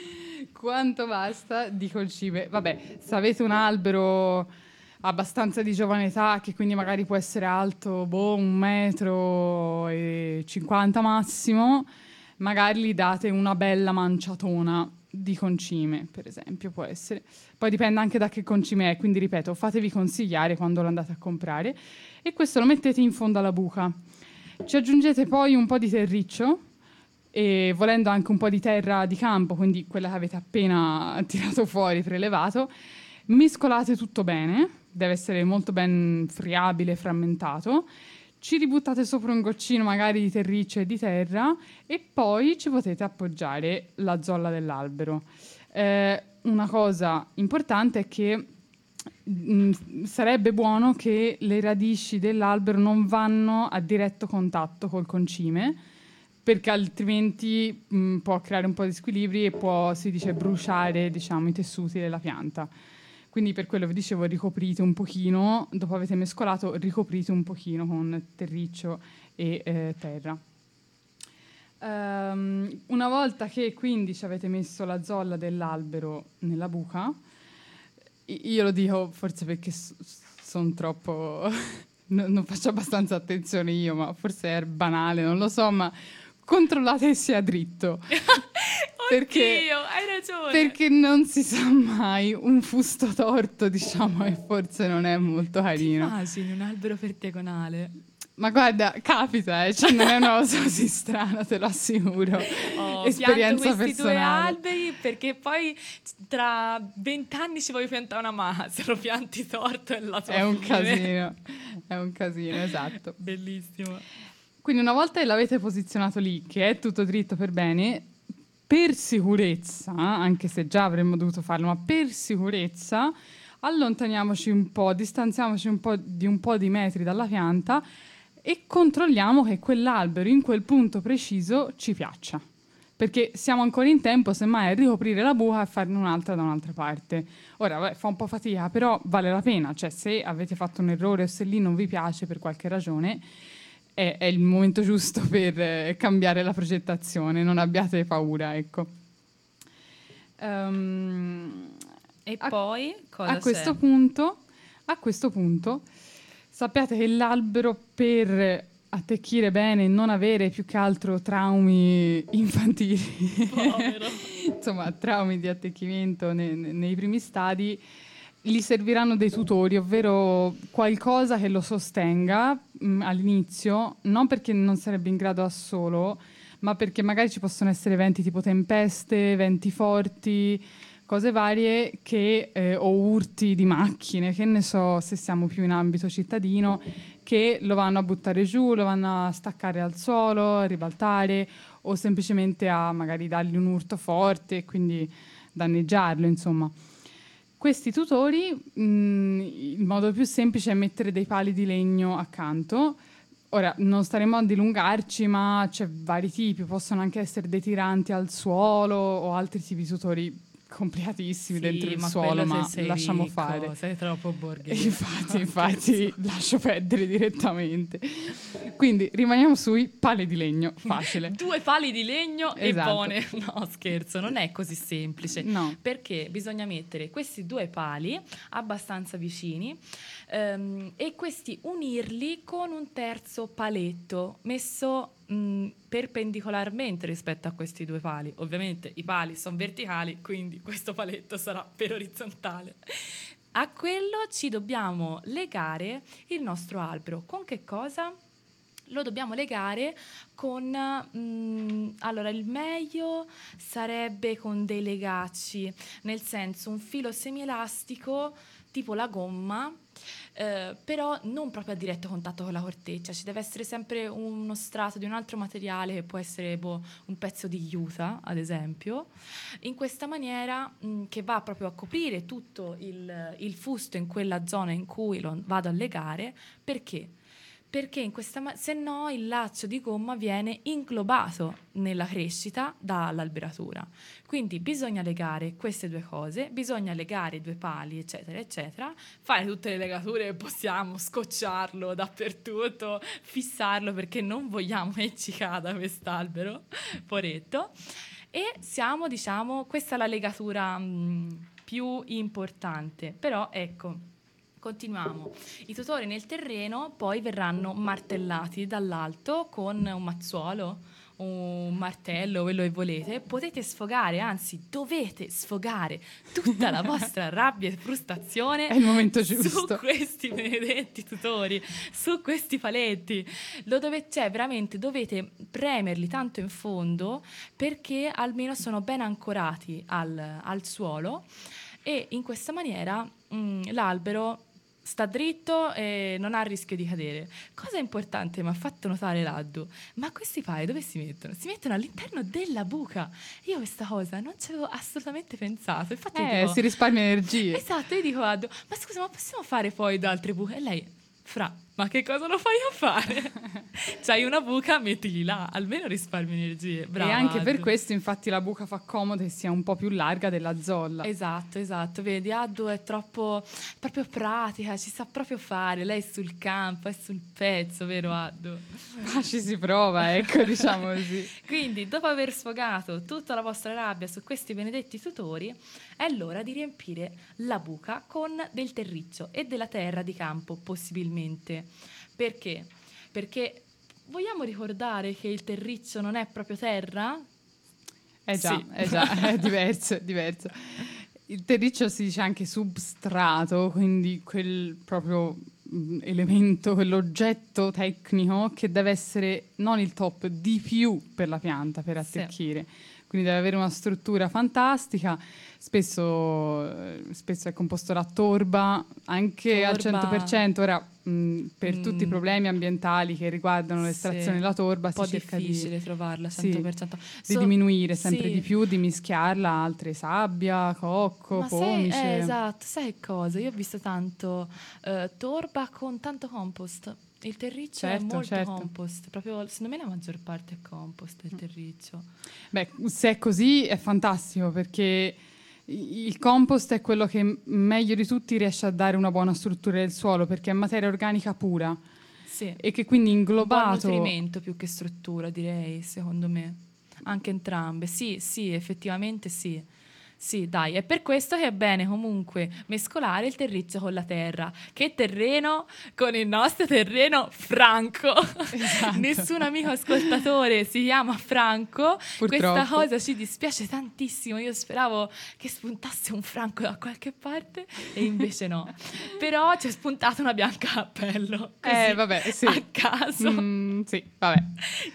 Quanto basta di concime? Vabbè, se avete un albero abbastanza di giovane età, che quindi magari può essere alto boh, un metro e 50 massimo, magari gli date una bella manciatona di concime, per esempio, può essere. Poi dipende anche da che concime è, quindi ripeto, fatevi consigliare quando lo andate a comprare e questo lo mettete in fondo alla buca. Ci aggiungete poi un po' di terriccio e volendo anche un po' di terra di campo, quindi quella che avete appena tirato fuori, prelevato, mescolate tutto bene, deve essere molto ben friabile, frammentato. Ci ributtate sopra un goccino magari di terriccio e di terra e poi ci potete appoggiare la zolla dell'albero. Eh, una cosa importante è che mh, sarebbe buono che le radici dell'albero non vanno a diretto contatto col concime perché altrimenti mh, può creare un po' di squilibri e può, si dice, bruciare diciamo, i tessuti della pianta. Quindi per quello vi dicevo ricoprite un pochino, dopo avete mescolato, ricoprite un pochino con terriccio e eh, terra. Ehm, una volta che quindi ci avete messo la zolla dell'albero nella buca, io lo dico forse perché sono troppo... no- non faccio abbastanza attenzione io, ma forse è banale, non lo so, ma controllate che sia dritto. Perché- Oddio, hai ragione. Perché non si sa mai, un fusto torto diciamo e forse non è molto carino. Immagini un albero vertigonale. Ma guarda, capita, eh, cioè non è una cosa così strana, te lo assicuro. Oh, Esperienza questi due personale. alberi perché poi tra vent'anni ci voglio piantare una ma se lo pianti torto è la tua È un fine. casino, è un casino, esatto. Bellissimo. Quindi una volta che l'avete posizionato lì, che è tutto dritto per bene, per sicurezza, anche se già avremmo dovuto farlo, ma per sicurezza allontaniamoci un po', distanziamoci un po' di un po' di metri dalla pianta e controlliamo che quell'albero in quel punto preciso ci piaccia. Perché siamo ancora in tempo, semmai, a ricoprire la buca e farne un'altra da un'altra parte. Ora, vabbè, fa un po' fatica, però vale la pena. Cioè, se avete fatto un errore o se lì non vi piace per qualche ragione, è, è il momento giusto per eh, cambiare la progettazione, non abbiate paura, ecco. Ehm, E A- poi a questo punto, a questo punto, sappiate che l'albero per attecchire bene e non avere più che altro traumi infantili, insomma traumi di attecchimento ne- ne- nei primi stadi, gli serviranno dei tutori, ovvero qualcosa che lo sostenga mh, all'inizio, non perché non sarebbe in grado da solo, ma perché magari ci possono essere eventi tipo tempeste, venti forti, cose varie che, eh, o urti di macchine, che ne so se siamo più in ambito cittadino, che lo vanno a buttare giù, lo vanno a staccare al suolo, a ribaltare o semplicemente a magari dargli un urto forte e quindi danneggiarlo, insomma. Questi tutori, mh, il modo più semplice è mettere dei pali di legno accanto. Ora, non staremo a dilungarci, ma c'è vari tipi, possono anche essere dei tiranti al suolo o altri tipi di tutori complicatissimi Sì, dentro il suolo, ma lasciamo ricco, fare. Sei troppo borghese. Infatti, infatti, lascio perdere direttamente. Quindi rimaniamo sui pali di legno, facile. Due pali di legno e Esatto. buone. No, scherzo, non è così semplice. No. Perché bisogna mettere questi due pali abbastanza vicini ehm, e questi unirli con un terzo paletto messo mh, perpendicolarmente rispetto a questi due pali. Ovviamente i pali sono verticali, quindi questo paletto sarà per orizzontale. A quello ci dobbiamo legare il nostro albero. Con che cosa? Lo dobbiamo legare con, mm, allora il meglio sarebbe con dei legacci, nel senso un filo semielastico tipo la gomma, eh, però non proprio a diretto contatto con la corteccia, ci deve essere sempre uno strato di un altro materiale che può essere boh, un pezzo di juta, ad esempio, in questa maniera mh, che va proprio a coprire tutto il, il fusto in quella zona in cui lo vado a legare, perché? Perché in questa ma- se no il laccio di gomma viene inglobato nella crescita dall'alberatura. Quindi bisogna legare queste due cose, bisogna legare i due pali, eccetera, eccetera, fare tutte le legature che possiamo, scocciarlo dappertutto, fissarlo perché non vogliamo che ci cada quest'albero, poretto. E siamo, diciamo, questa è la legatura mh, più importante. Però ecco, continuiamo. I tutori nel terreno poi verranno martellati dall'alto con un mazzuolo, un martello, quello che volete. Potete sfogare, anzi dovete sfogare tutta la vostra rabbia e frustrazione È il momento su giusto. questi benedetti tutori, su questi paletti. Lo dove, cioè, veramente dovete premerli tanto in fondo perché almeno sono ben ancorati al, al suolo e in questa maniera mm, l'albero sta dritto e non ha rischio di cadere. Cosa importante mi ha fatto notare Laddu, ma questi pali dove si mettono? Si mettono all'interno della buca. Io questa cosa non ci avevo assolutamente pensato. Infatti Eh, dico, si risparmia energie. Esatto, io dico a Addo, ma scusa, ma possiamo fare poi da altre buche? E lei, Fra, ma che cosa lo fai a fare? C'hai una buca, mettili là, almeno risparmi energie. Brava, e anche per questo, infatti, la buca fa comodo che sia un po' più larga della zolla. Esatto, esatto, vedi, Addo è troppo proprio pratica, ci sa proprio fare, lei è sul campo, è sul pezzo, vero Addo? Ma ci si prova, ecco, diciamo così. Quindi, dopo aver sfogato tutta la vostra rabbia su questi benedetti tutori, è l'ora di riempire la buca con del terriccio e della terra di campo, possibilmente. Perché? Perché vogliamo ricordare che il terriccio non è proprio terra? Eh già, Sì. è già, è diverso, è diverso. Il terriccio si dice anche substrato, quindi quel proprio mh, elemento, quell'oggetto tecnico che deve essere non il top, di più per la pianta, per Sì. Quindi deve avere una struttura fantastica, spesso, eh, spesso è composto da torba, anche al Torba. 100%. Ora, mh, per tutti i Mm. problemi ambientali che riguardano l'estrazione Sì. della torba, Un po' si cerca di difficile trovarla al Sì, 100%. di So- diminuire sempre sì. di più, di mischiarla a altre sabbia, cocco, Ma sai, pomice. eh, esatto, sai cosa? Io ho visto tanto eh, torba con tanto compost. Il terriccio è Certo, molto certo. compost, proprio secondo me la maggior parte è compost Mm. il terriccio. Beh, se è così è fantastico perché il compost è quello che meglio di tutti riesce a dare una buona struttura del suolo perché è materia organica pura Sì. e che quindi Un inglobato nutrimento più che struttura, direi, secondo me. Anche entrambe. Sì, sì, effettivamente sì. Sì, dai, è per questo che è bene comunque mescolare il terriccio con la terra. Che terreno? Con il nostro terreno Franco. Esatto. Nessun amico ascoltatore si chiama Franco. Questa Purtroppo. cosa ci dispiace tantissimo. Io speravo che spuntasse un Franco da qualche parte e invece no. Però ci è spuntata una bianca cappello. Così, Eh, vabbè, sì. A caso. Mm, sì, vabbè.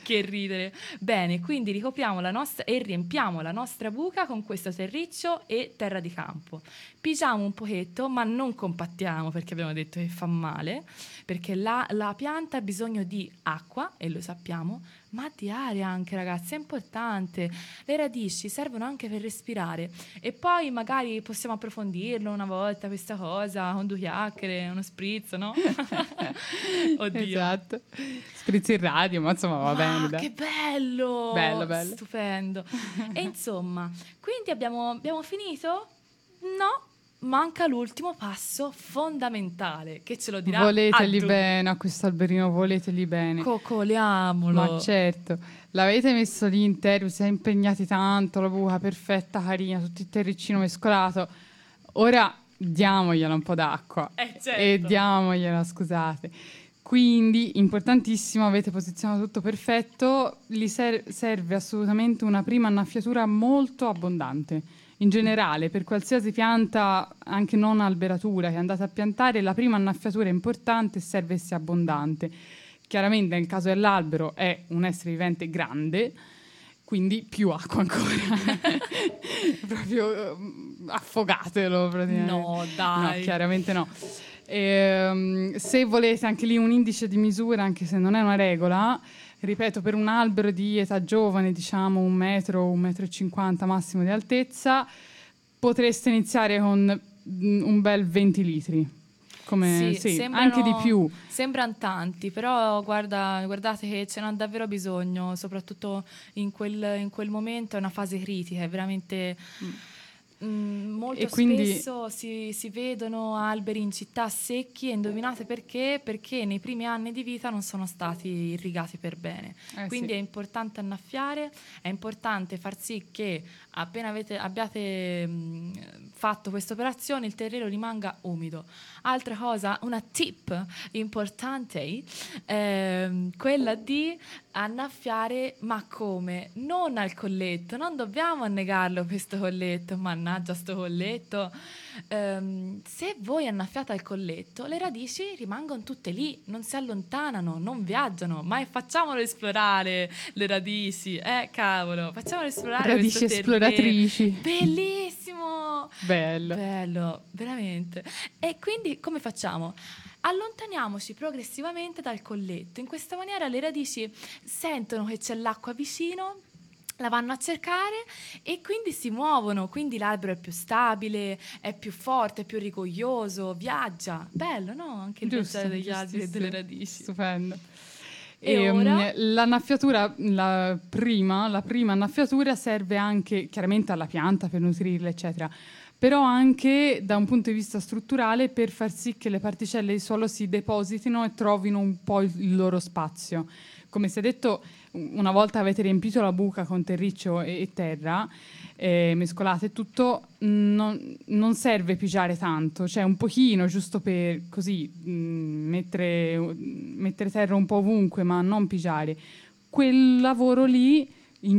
Che ridere. Bene, quindi ricopriamo la nostra e riempiamo la nostra buca con questo terriccio e terra di campo. Pigiamo un pochetto, ma non compattiamo perché abbiamo detto che fa male, perché la, la pianta ha bisogno di acqua, e lo sappiamo, ma di aria anche, ragazzi, è importante. Le radici servono anche per respirare. E poi magari possiamo approfondirlo una volta questa cosa, con due chiacchiere, uno spritz, no? Oddio. Esatto. Sprizzi in radio, ma insomma va bene. Che bello! Bello, bello. Stupendo. e insomma, quindi abbiamo, abbiamo finito? No, manca l'ultimo passo fondamentale che ce lo dirà Voleteli Addu. bene a questo alberino, voleteli bene. Coccoliamolo. Ma certo, l'avete messo lì in terra, vi siete impegnati tanto, la buca perfetta, carina, tutto il terriccino mescolato. Ora diamogliela un po' d'acqua. Eh, certo. E diamogliela, scusate. Quindi, importantissimo, avete posizionato tutto perfetto, gli ser- serve assolutamente una prima annaffiatura molto abbondante. In generale, per qualsiasi pianta, anche non alberatura che andate a piantare, la prima annaffiatura è importante e serve essere abbondante. Chiaramente nel caso dell'albero è un essere vivente grande, quindi più acqua ancora. Proprio eh, affogatelo praticamente. No, dai. No, chiaramente no. Ehm, se volete anche lì un indice di misura, anche se non è una regola, ripeto, per un albero di età giovane, diciamo un metro, un metro e cinquanta massimo di altezza, potreste iniziare con mm, un bel 20 litri. Come, Sì, sì, anche di più. Sembrano tanti, però guarda, guardate che ce n'ha davvero bisogno, soprattutto in quel, in quel momento, è una fase critica, è veramente... mm, molto E quindi- spesso si, si vedono alberi in città secchi e indovinate perché? Perché nei primi anni di vita non sono stati irrigati per bene. Eh, Quindi sì. è importante annaffiare, è importante far sì che appena avete- abbiate mh, fatto questa operazione il terreno rimanga umido. Altra cosa, una tip importante, ehm, quella di annaffiare, ma come? Non al colletto, non dobbiamo annegarlo questo colletto, mannaggia sto colletto. Ehm, se voi annaffiate al colletto, le radici rimangono tutte lì, non si allontanano, non viaggiano, ma facciamolo esplorare le radici, eh cavolo, facciamolo esplorare Radici questo terreno. esploratrici. Bellissimo! Bello. Bello, veramente. E quindi come facciamo? Allontaniamoci progressivamente dal colletto. In questa maniera le radici sentono che c'è l'acqua vicino, la vanno a cercare e quindi si muovono, quindi l'albero è più stabile, è più forte, è più rigoglioso, viaggia. Bello, no? Anche il Giusto, degli alberi e delle radici. Stupendo. E Ehm, ora? L'annaffiatura, la prima, la prima annaffiatura serve anche chiaramente alla pianta per nutrirla, eccetera, però anche da un punto di vista strutturale per far sì che le particelle di suolo si depositino e trovino un po' il loro spazio. Come si è detto, una volta avete riempito la buca con terriccio e, e terra, eh, mescolate tutto, non, non serve pigiare tanto, cioè un pochino giusto per così mh, mettere, mettere terra un po' ovunque, ma non pigiare. Quel lavoro lì,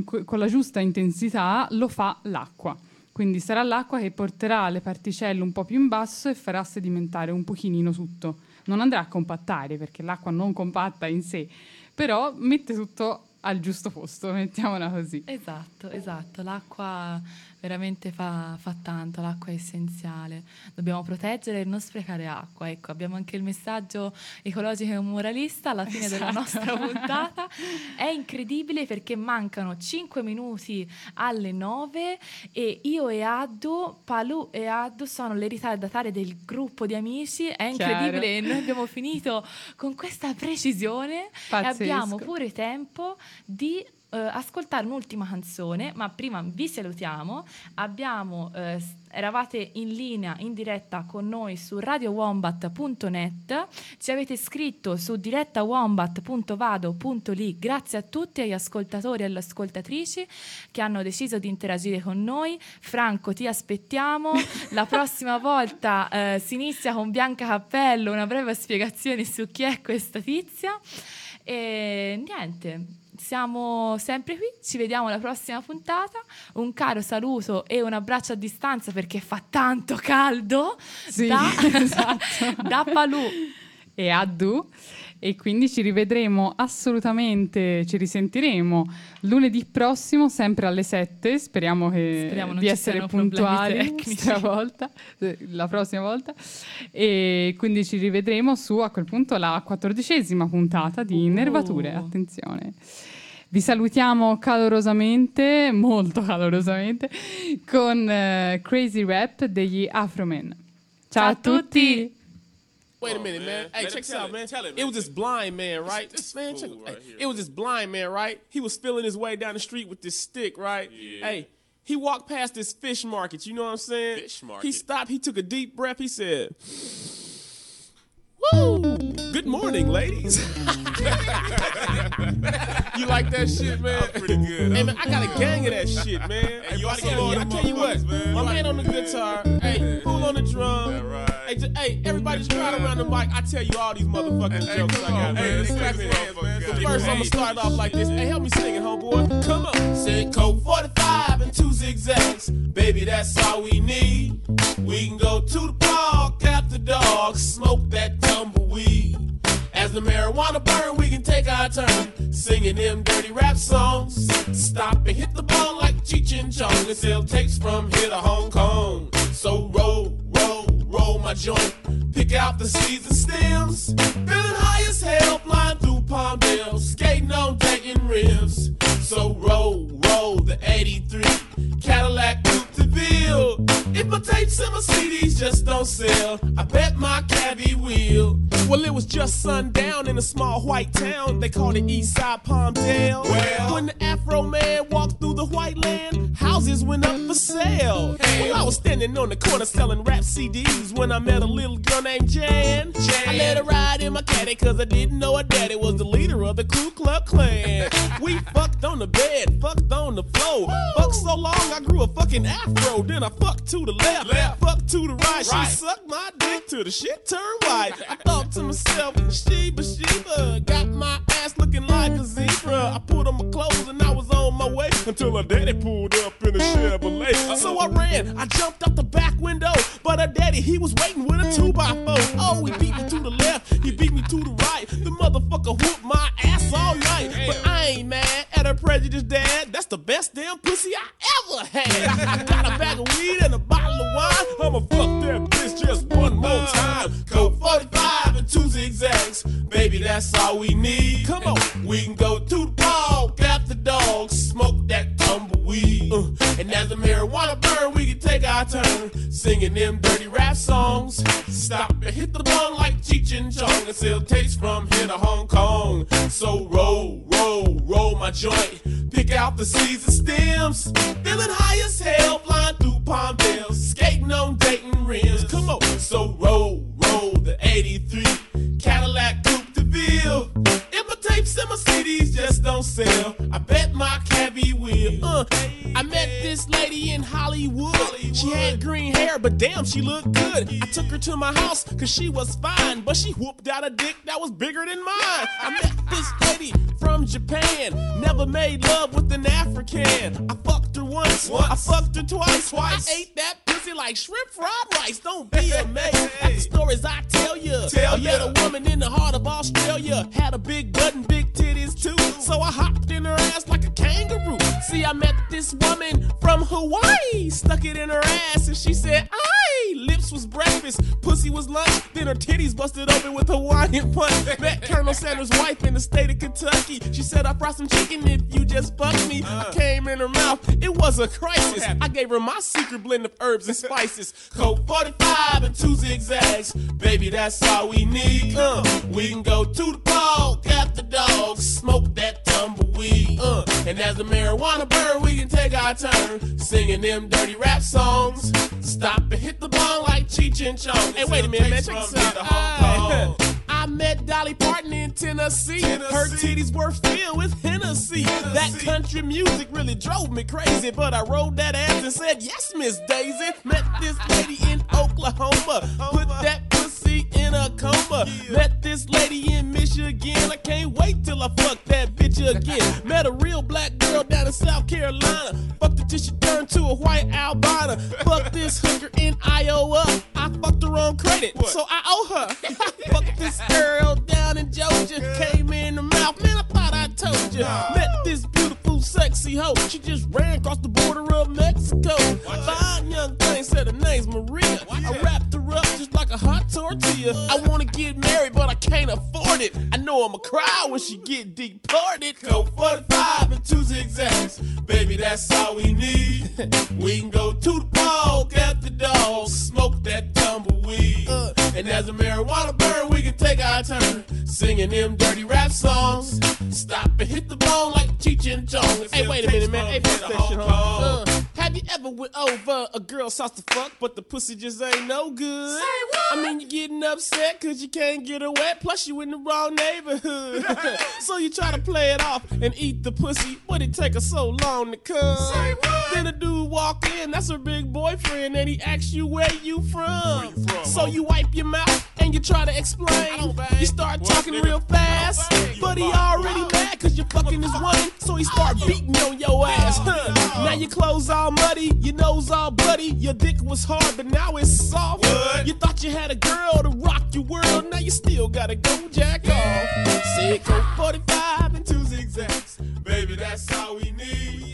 que- con la giusta intensità, lo fa l'acqua. Quindi sarà l'acqua che porterà le particelle un po' più in basso e farà sedimentare un pochino tutto. Non andrà a compattare perché l'acqua non compatta in sé, però mette tutto al giusto posto, mettiamola così. Esatto, esatto. L'acqua veramente fa, fa tanto, l'acqua è essenziale. Dobbiamo proteggere e non sprecare acqua. Ecco, abbiamo anche il messaggio ecologico e moralista alla fine della nostra puntata. È incredibile perché mancano 5 minuti alle 9 e io e Addu, Palù e Addu sono le ritardatarie del gruppo di amici. È incredibile e noi abbiamo finito con questa precisione e Pazzesco. abbiamo pure tempo di eh, ascoltare un'ultima canzone, ma prima vi salutiamo. Abbiamo, eh, eravate in linea, in diretta con noi su radiowombat.net, ci avete scritto su direttawombat.vado.li. Grazie a tutti, agli ascoltatori e alle ascoltatrici che hanno deciso di interagire con noi. Franco, ti aspettiamo. La prossima volta eh, si inizia con Bianca Cappello, una breve spiegazione su chi è questa tizia. E niente, siamo sempre qui, ci vediamo alla prossima puntata. Un caro saluto e un abbraccio a distanza perché fa tanto caldo Sì, da, esatto. da Palù. e Addu e quindi ci rivedremo assolutamente, ci risentiremo lunedì prossimo sempre alle 7, speriamo, che- Speriamo di essere puntuali eh, la prossima volta e quindi ci rivedremo su a quel punto la quattordicesima puntata di Oh. Nervature, attenzione. Vi salutiamo calorosamente, molto calorosamente, con eh, Crazy Rap degli Afromen. Ciao, Ciao a tutti. Wait a oh, minute, man. man. Hey, Let check this out, it. man. Tell it, it was man. this blind man, right? this man, check fool hey, here. It was this blind man, right? He was feeling his way down the street with this stick, right? Yeah. Hey, he walked past this fish market. You know what I'm saying? Fish market. He stopped. He took a deep breath. He said, "Woo! Good morning, ladies." you like that shit, man? I'm pretty good. Hey man, I got a gang of that shit, man. Hey, you oughta I get on I tell you what, man. my man on the guitar, hey, fool on the drum. Right. Hey, ju- hey, everybody just crowd around the mic. I tell you all these motherfucking Hey, jokes I got, man. man. They Let's clap clap your your hands, hands, man. man. So first, I'm gonna start off like this. Hey, help me sing it, homeboy. Come on. Said Coke 45 and two zigzags. Baby, that's all we need. We can go to the park after dark, smoke that tumbleweed. As the marijuana burn, we can take our turn singing them dirty rap songs. Stop and hit the ball like Cheech and Chong and sell tapes from here to Hong Kong. So roll, roll, roll my joint. Pick out the seeds and stems. Feeling high as hell, flying through Palmdale, skating on Dayton rims. So roll, roll the 83 Cadillac Coupe de Ville. If my tapes and my CDs just don't sell, I bet my cabbie will. Well, it was just sundown in a small white town. They called it East Side Palmdale. Well. when the Afro man walked through the white land, houses went up for sale. Well, I was standing on the corner selling rap CDs when I met a little girl named Jan. I let her ride in my caddy cause I didn't know her daddy was the leader of the Ku Klux Klan. we fucked on the bed, fucked on the floor. Fucked so long I grew a fucking afro. Then I fucked to the left, Left. fucked to the right. Right. She sucked my dick till the shit turned white. I thought to myself, Sheba, Sheba, got my ass looking like a zebra. I put on my clothes and I was on my way until her daddy pulled up in a Chevrolet. So I ran, I jumped out the back window, but her daddy, he was waiting with a two by four. Oh, he beat me to the left, he beat me to the right. The motherfucker whooped my ass all night. But I ain't mad at her prejudiced dad. That's the best damn pussy I ever had. Got a bag of weed and a bottle of wine. I'ma fuck that bitch just one more time. Coke 45 and two zigzags. Baby, that's all we need. Come on, we can go to the park after dog, smoke that tumbleweed. Uh, and as the marijuana burn, we can take our turn singing them dirty rap songs. Stop and hit the bong like Cheech and Chong and sell tapes from here to Hong Kong. So roll, roll, roll my joint. Pick out the seeds and stems. Feeling high as hell, flying through Palmdale, damn, she looked good. I took her to my house cause she was fine, but she whooped out a dick that was bigger than mine. I met this lady from Japan, never made love with an African. I fucked her once, once. I fucked her twice. twice. I ate that pussy like shrimp fried rice. Don't be amazed at the stories I tell you. Tell I met a woman in the heart of Australia, had a big butt and big titties too. So I hopped in her ass like a kangaroo. See, I met this woman from Hawaii, stuck it in her ass, and she said, "Aye." Lips was breakfast, pussy was lunch. Then her titties busted open with Hawaiian punch. Met Colonel Sanders' wife in the state of Kentucky. She said, "I brought some chicken if you just fuck me." I came in her mouth, it was a crisis. I gave her my secret blend of herbs and spices. Coke 45 and two zigzags, baby, that's all we need. Uh, we can go to the park after dogs, smoke that tumbleweed. Uh, And as the marijuana burn, we can take our turn singing them dirty rap songs. Stop and hit the bong like Cheech and Chong. Hey, wait a minute, man, check this out. I met Dolly Parton in Tennessee. Her titties were filled with Hennessy. That country music really drove me crazy, but I rolled that ass and said, Yes, Miss Daisy. Met this lady in Oklahoma. Put that pussy in a coma. Met this lady in Michigan. I can't wait till I fuck that bitch again. Met a real black girl down in South Carolina. Fucked her till she turned to a white albino. Fucked this hooker in Iowa. I fucked her on credit, so I owe her. Fucked this girl down in Georgia. Came in the mouth, man, I thought I told you. Met this beautiful, sexy hoe. She just ran across the border of Mexico. Fine young thing said her name's Maria. I wrapped her up just like a hot tortilla. I wanna get married, but I can't afford it. I know I'ma cry when she get deported. Go 45 and two zigzags. Baby, that's all we need. we can go to the park at the dog, smoke that tumbleweed. Uh, and as a marijuana burn, we can take our turn singing them dirty rap songs. Stop and hit the bone like Cheech and Chong. Hey, wait a minute, man. Hey, fix that shit? Uh, have you ever went over a girl sauce to fuck, but the pussy just ain't no good? Say what? I mean, you getting upset cause you can't get her wet, plus you in the wrong neighborhood. so you try to play it off and eat the pussy, but it take her so long to come. Say what? Then a dude walk in, that's her big boyfriend, and he asks you where you from. so you wipe your mouth and you try to explain. You start talking real fast, but he already mad cause you're fucking his woman, so he start beating on your ass. Huh. Now your clothes all muddy, your nose all bloody, your dick was hard, but now it's soft. What? You thought you had a girl to rock your world, now you still gotta go jack off. Sick 45 and two zigzags, baby, that's all we need.